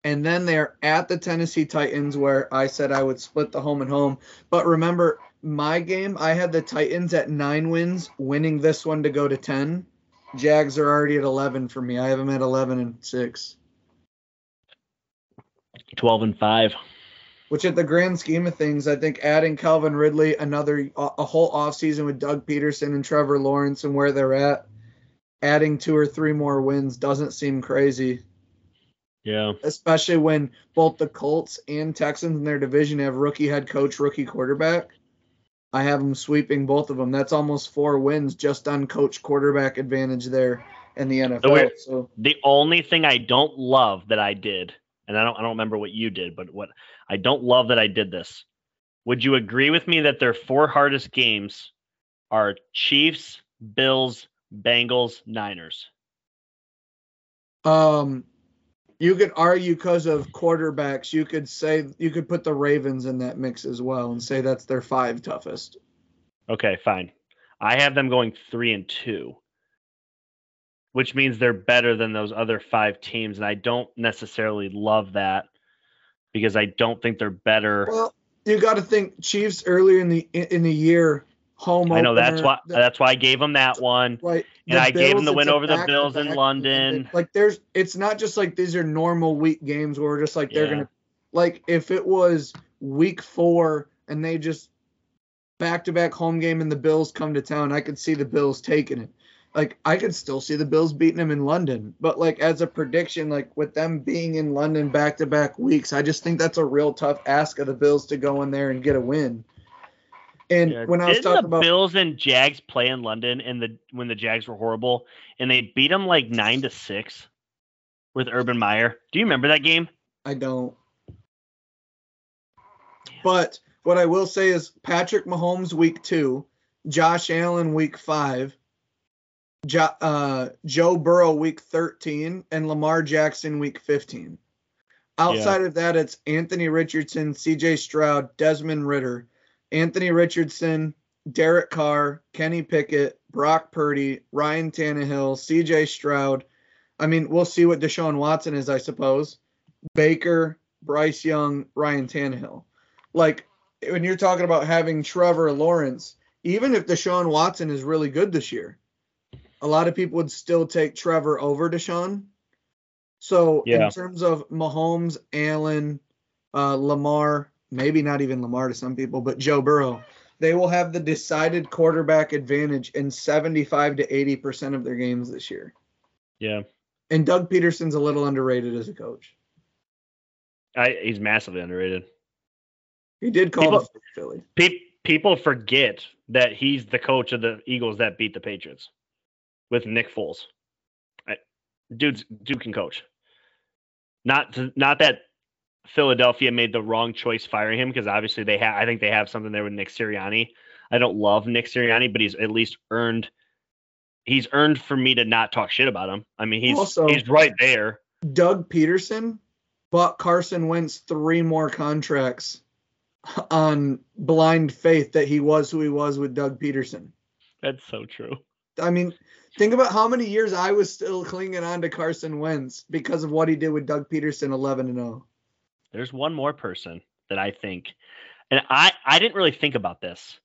and then they're at the Tennessee Titans, where I said I would split the home and home. But remember, my game, I had the Titans at nine wins, winning this one to go to 10. Jags are already at 11 for me. I have them at 11 and 6, Twelve and five. Which at the grand scheme of things, I think adding Calvin Ridley, another a whole offseason with Doug Pederson and Trevor Lawrence and where they're at, adding two or three more wins doesn't seem crazy. Yeah. especially when both the Colts and Texans in their division have rookie head coach, rookie quarterback. I have them sweeping both of them. That's almost four wins just on coach quarterback advantage there in the NFL. we're- So The only thing I don't love that I did, and I don't I don't remember what you did, but what I don't love that I did this. Would you agree with me that their four hardest games are Chiefs, Bills, Bengals, Niners? um you could argue because of quarterbacks, you could say you could put the Ravens in that mix as well and say that's their five toughest. Okay, fine. I have them going three and two, which means they're better than those other five teams, and I don't necessarily love that because I don't think they're better. Well, you got to think Chiefs earlier in the in the year home. I know that's why the- that's why I gave them that one. Right. And I gave them the win over the Bills in London. Like there's it's not just like these are normal week games where we're just like they're Yeah. gonna like if it was week four and they just back to back home game and the Bills come to town, I could see the Bills taking it. Like I could still see the Bills beating them in London. But like as a prediction, like with them being in London back to back weeks, I just think that's a real tough ask of the Bills to go in there and get a win. And Yeah, when I was didn't talking the about Bills and Jags play in London and the when the Jags were horrible and they beat them like nine to six with Urban Meyer. Do you remember that game? I don't. But What I will say is Patrick Mahomes week two, Josh Allen week five, jo- uh, Joe Burrow week 13, and Lamar Jackson week 15. Outside of that, it's Anthony Richardson, CJ Stroud, Desmond Ridder, Anthony Richardson, Derek Carr, Kenny Pickett, Brock Purdy, Ryan Tannehill, CJ Stroud. I mean, we'll see what Deshaun Watson is, I suppose. Baker, Bryce Young, Ryan Tannehill. Like when you're talking about having Trevor Lawrence, even if Deshaun Watson is really good this year, a lot of people would still take Trevor over Deshaun. So Yeah. in terms of Mahomes, Allen, uh, Lamar, maybe not even Lamar to some people, but Joe Burrow, they will have the decided quarterback advantage in 75 to 80 percent of their games this year. Yeah. And Doug Pederson's a little underrated as a coach. I, he's massively underrated. He did call People- the Philly. Pe- people forget that he's the coach of the Eagles that beat the Patriots with Nick Foles. I, dude's dude can coach. Not to, not that Philadelphia made the wrong choice firing him because obviously they have. I think they have something there with Nick Sirianni. I don't love Nick Sirianni, but he's at least earned. He's earned for me to not talk shit about him. I mean, he's Also- he's right there. Doug Pederson bought Carson Wentz three more contracts on blind faith that he was who he was with Doug Pederson. That's so true. I mean, think about how many years I was still clinging on to Carson Wentz because of what he did with Doug Pederson 11 and oh. 0. There's one more person that I think, and I I didn't really think about this.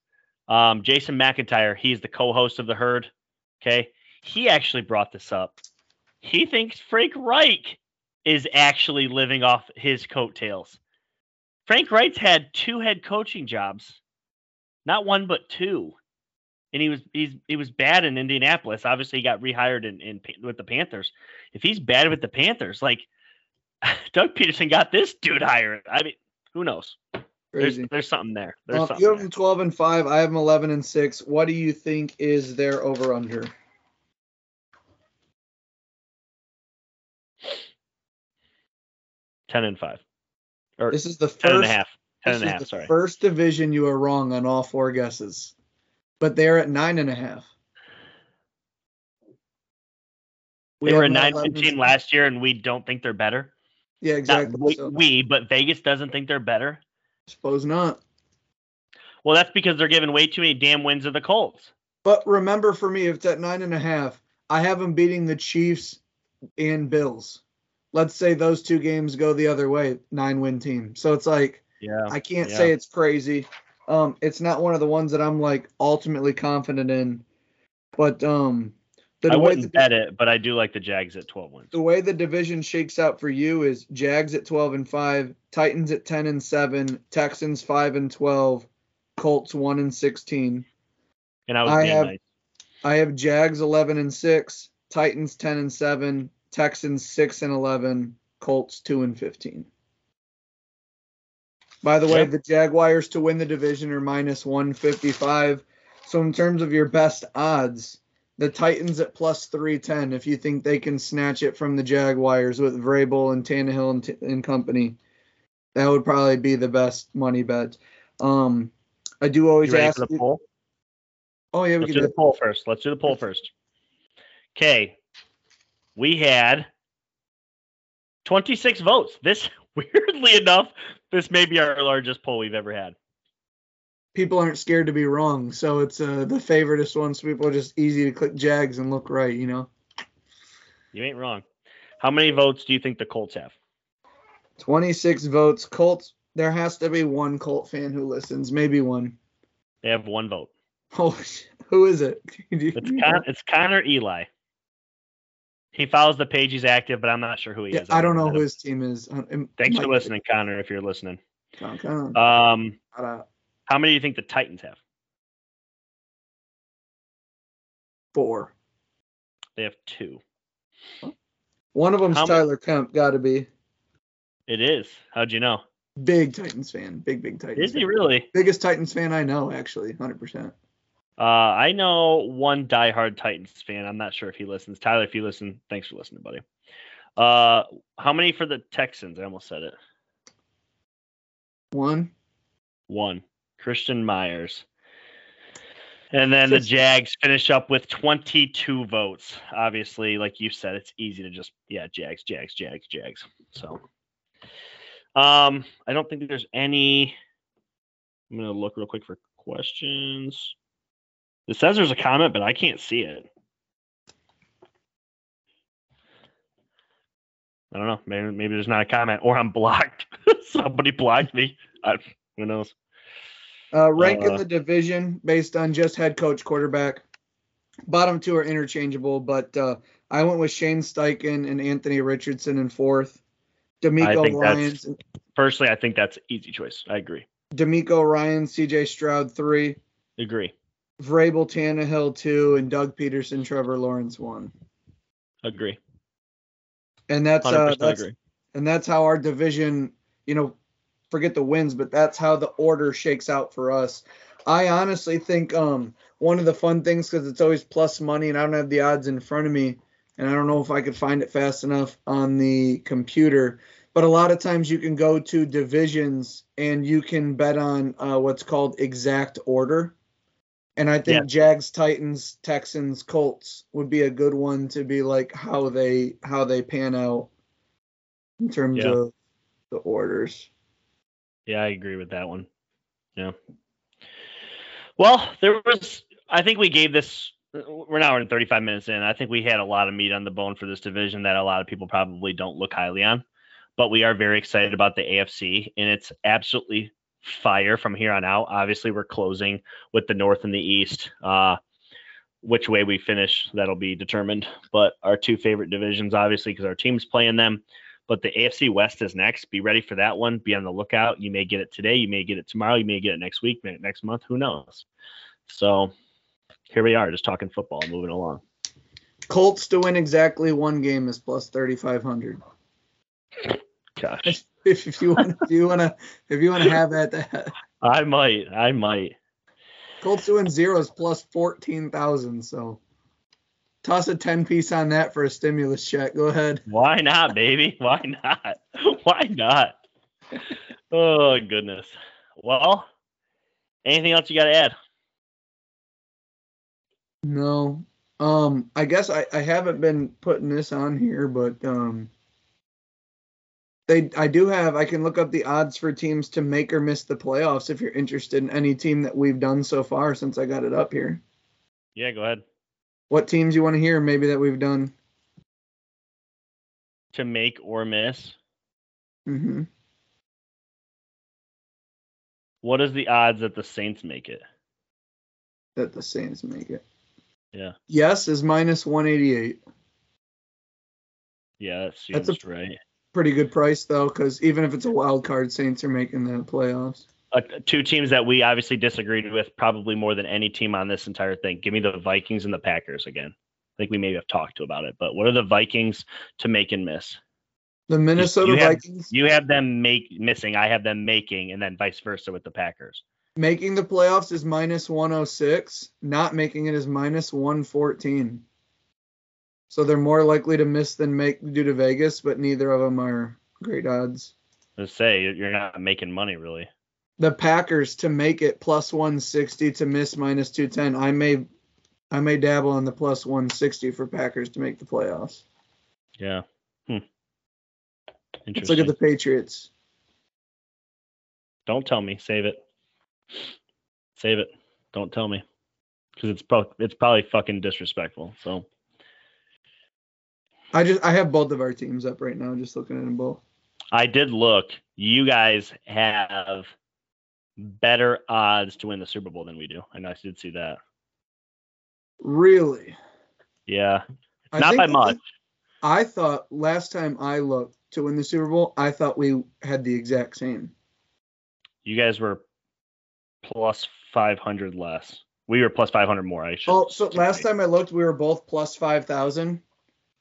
Um, Jason McIntyre, he's the co-host of the Herd. Okay, he actually brought this up. He thinks Frank Reich is actually living off his coattails. Frank Reich's had two head coaching jobs, not one but two, and he was he's he was bad in Indianapolis. Obviously, he got rehired in, in with the Panthers. If he's bad with the Panthers, like *laughs* Doug Pederson got this dude hired. I mean, who knows? There's there's something there. There's Um, something you have them 12 and 5. I have them 11 and 6. What do you think is their over under? ten and five, or This is the ten and a first half. Ten This is the Sorry. First division you are wrong on all four guesses. But they're at nine and a half. They were a have nine 11 last year, and we don't think they're better. Yeah, exactly. we, so, we, but Vegas doesn't think they're better. suppose not. Well, that's because they're giving way too many damn wins to the Colts. But remember for me, if it's at nine and a half, I have them beating the Chiefs and Bills. Let's say those two games go the other way, nine win team. So it's like Yeah. I can't Yeah. say it's crazy. Um, it's not one of the ones that I'm like ultimately confident in. But um the I way wouldn't the- bet it, but I do like the Jags at twelve wins. the way the division shakes out for you is Jags at 12 and 5, Titans at 10 and 7, Texans 5 and 12, Colts 1 and 16. And I was I have- nice. I have Jags 11 and 6, Titans 10 and 7, Texans 6 and 11, Colts 2 and 15. By the way, Yep. the Jaguars to win the division are minus 155. So in terms of your best odds, the Titans at plus 310 if you think they can snatch it from the Jaguars with Vrabel and Tannehill and, t- and company. That would probably be the best money bet. Um, I do always You ready ask. for the poll? Oh yeah, we Let's can do do the poll first. Let's do the poll first. Okay. We had 26 votes. This, *laughs* weirdly enough, this may be our largest poll we've ever had. people aren't scared to be wrong, so it's uh, the favoritist one. So people are just easy to click Jags and look right, you know. You ain't wrong. How many votes do you think the Colts have? 26 votes. Colts. There has to be one Colt fan who listens, maybe one. They have one vote. *laughs* Oh, who is it? *laughs* It's Con- it's Connor Eli. He follows the page. He's active, but I'm not sure who he Yeah, is. I I've don't know who his team is. Uh, it Thanks for listening, Connor. If you're listening, um, how many do you think the Titans have? Four. They have two. One of them's How Tyler Kemp. Got to be It is. How'd you know? big Titans fan. Big big Titans. Is he really? Biggest Titans fan I know, actually, hundred percent. Uh, I know one diehard Titans fan. I'm not sure if he listens. Tyler, if you listen, thanks for listening, buddy. Uh, how many for the Texans? I almost said it. One. one. Christian Myers. And then the Jags finish up with 22 votes. Obviously, like you said, it's easy to just yeah, Jags, Jags, Jags, Jags. So, um, I don't think there's any. I'm gonna look real quick for questions. It says there's a comment, but I can't see it. I don't know. Maybe maybe there's not a comment, or I'm blocked. *laughs* Somebody blocked me. I, who knows? Uh, ranking Uh, the division based on just head coach quarterback. Bottom two are interchangeable, but uh, I went with Shane Steichen and Anthony Richardson in fourth. DeMeco Ryans, Personally, I think that's easy choice. I agree. DeMeco Ryan, CJ Stroud three, Agree. Vrabel Tannehill two, and Doug Pederson, Trevor Lawrence one. Agree. And that's uh, that's agree. and that's how our division, you know, forget the wins, but that's how the order shakes out for us. I honestly think um one of the fun things because it's always plus money, and I don't have the odds in front of me, and I don't know if I could find it fast enough on the computer. But a lot of times you can go to divisions and you can bet on uh, what's called exact order. And I think Jags, Titans, Texans, Colts would be a good one to be like how they how they pan out in terms Yeah. of the orders. Yeah, I agree with that one. Yeah. Well, there was. I think we gave this. We're now in 35 minutes in. I think we had a lot of meat on the bone for this division that a lot of people probably don't look highly on. But we are very excited about the AFC, and it's absolutely fire from here on out. Obviously, we're closing with the North and the East. Uh, which way we finish, that'll be determined. But our two favorite divisions, obviously, because our teams play in them. But the AFC West is next. Be ready for that one. Be on the lookout. You may get it today. You may get it tomorrow. You may get it next week, next month. Who knows? So here we are, just talking football, moving along. Colts to win exactly one game is plus 3500. Gosh, If, if you want to, if you want to if you want to have at that I might. I might. Colts to win zero is plus 14,000, so toss a 10 piece on that for a stimulus check. Go ahead. Why not, baby? *laughs* Why not? Why not? Oh goodness. Well, anything else you got to add? No. Um, I guess I, I haven't been putting this on here, but um, they I do have I can look up the odds for teams to make or miss the playoffs if you're interested in any team that we've done so far since I got it up here. Yeah, go ahead. What teams you want to hear maybe that we've done? To make or miss. Mm-hmm. What is the odds that the Saints make it? That the Saints make it. Yeah. Yes is minus 188. Yeah, that seems That's right. Pretty good price though, because even if it's a wild card, Saints are making the playoffs. Uh, two teams that we obviously disagreed with probably more than any team on this entire thing. Give me the Vikings and the Packers again. I think we maybe have talked to about it, but what are the Vikings to make and miss? The Minnesota you have- Vikings You have them make missing, I have them making, and then vice versa with the Packers. making the playoffs is minus 106. Not making it is minus 114. So they're more likely to miss than make due to Vegas, but neither of them are great odds. Let's say you're not making money really. The Packers to make it plus 160 to miss minus 210. I may I may dabble on the plus 160 for Packers to make the playoffs. Yeah. Hmm. Let's Interesting. look at the Patriots. Don't tell me. Save it. Save it. Don't tell me. Because it's pro- it's probably fucking disrespectful. So I just I have both of our teams up right now, just looking at them both. I did look. You guys have better odds to win the Super Bowl than we do. I know I did see that. Really? Yeah. I Not by much. I thought last time I looked to win the Super Bowl, I thought we had the exact same. You guys were plus 500 less. We were plus 500 more, I should. Oh, so last time I looked, we were both plus 5,000.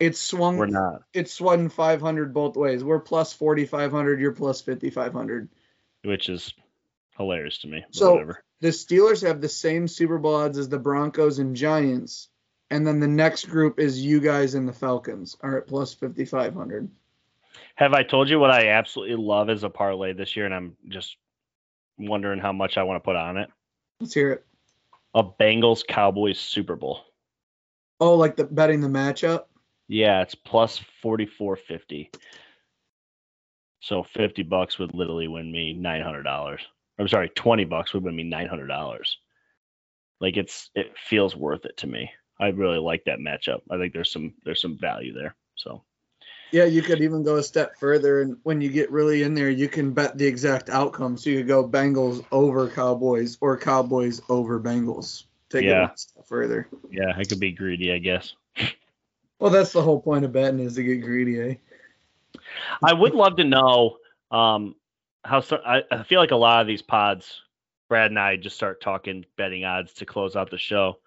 It's swung. We're not. It's swung 500 both ways. We're plus 4,500. You're plus 5,500. Which is hilarious to me. So whatever. the Steelers have the same Super Bowl odds as the Broncos and Giants, and then the next group is you guys and the Falcons are at plus 5,500. Have I told you what I absolutely love as a parlay this year, and I'm just wondering how much I want to put on it? Let's hear it. A Bengals Cowboys Super Bowl. Oh, like the betting the matchup? Yeah, it's plus forty four fifty. So fifty bucks would literally win me nine hundred dollars. I'm sorry, twenty bucks would win me nine hundred dollars. Like it's it feels worth it to me. I really like that matchup. I think there's some there's some value there. So Yeah, you could even go a step further, and when you get really in there, you can bet the exact outcome. So you could go Bengals over Cowboys or Cowboys over Bengals. Take it a step further. yeah, I could be greedy, I guess. *laughs* Well, that's the whole point of betting is to get greedy, eh? I would love to know um, how. So, I, I feel like a lot of these pods, Brad and I just start talking betting odds to close out the show.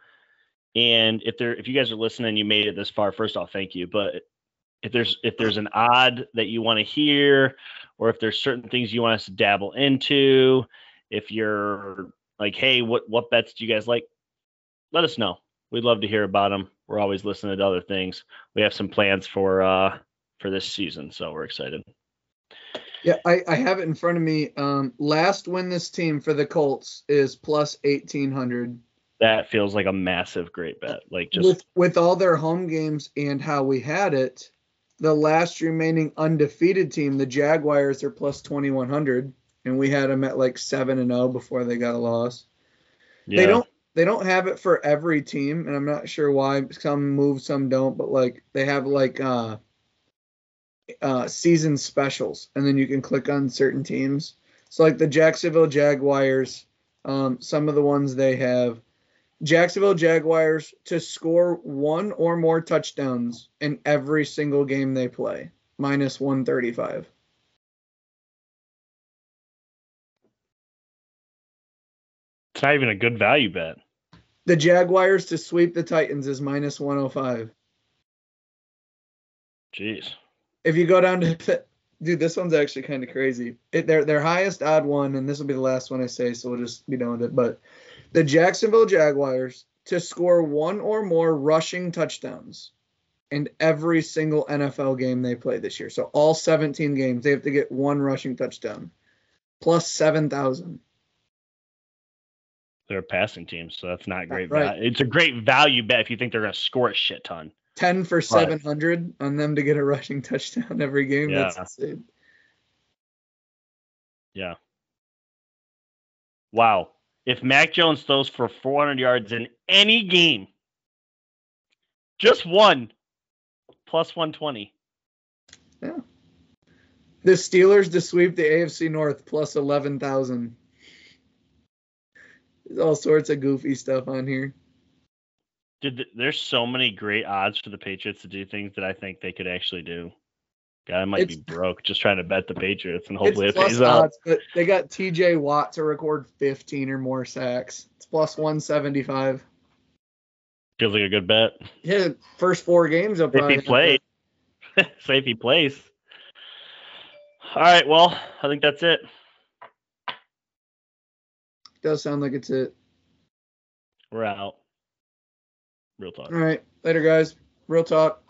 And if there, if you guys are listening, you made it this far. First off, thank you. But if there's if there's an odd that you want to hear, or if there's certain things you want us to dabble into, if you're like, hey, what what bets do you guys like? Let us know. We'd love to hear about them. We're always listening to other things. We have some plans for uh for this season, so we're excited. Yeah, I, I have it in front of me. Um, last win this team for the Colts is plus eighteen hundred. That feels like a massive great bet. Like just With with all their home games and how we had it, the last remaining undefeated team, the Jaguars, are plus twenty one hundred, and we had them at like seven and zero before they got a loss. yeah, They don't they don't have it for every team, and I'm not sure why. Some move, some don't, but like they have like uh uh season specials, and then you can click on certain teams. So like the Jacksonville Jaguars, um, some of the ones they have Jacksonville Jaguars to score one or more touchdowns in every single game they play, minus 135. it's not even a good value bet. The Jaguars to sweep the Titans is minus 105. Jeez. if you go down to dude, this one's actually kind of crazy. It, their their highest odd one, and this will be the last one I say, so we'll just be done with it. But the Jacksonville Jaguars to score one or more rushing touchdowns in every single NFL game they play this year. So all 17 games, they have to get one rushing touchdown, plus seven thousand. They're a passing team, so that's not great. Right. It's a great value bet if you think they're going to score a shit ton. 10 for 700 on them to get a rushing touchdown every game. That's Yeah. insane. Yeah. Wow. If Mac Jones throws for 400 yards in any game, just one, plus 120. Yeah. The Steelers to sweep the AFC North plus 11,000. There's all sorts of goofy stuff on here. Dude, there's so many great odds for the Patriots to do things that I think they could actually do. God, I might be broke just trying to bet the Patriots, and hopefully it's it pays odds, but they got TJ Watt to record 15 or more sacks. It's plus 175. Feels like a good bet. Yeah, first four games up. If he plays, say if he plays. All right, well, I think that's it. Does sound like it's it. We're out. Real talk. All right, later guys. Real talk.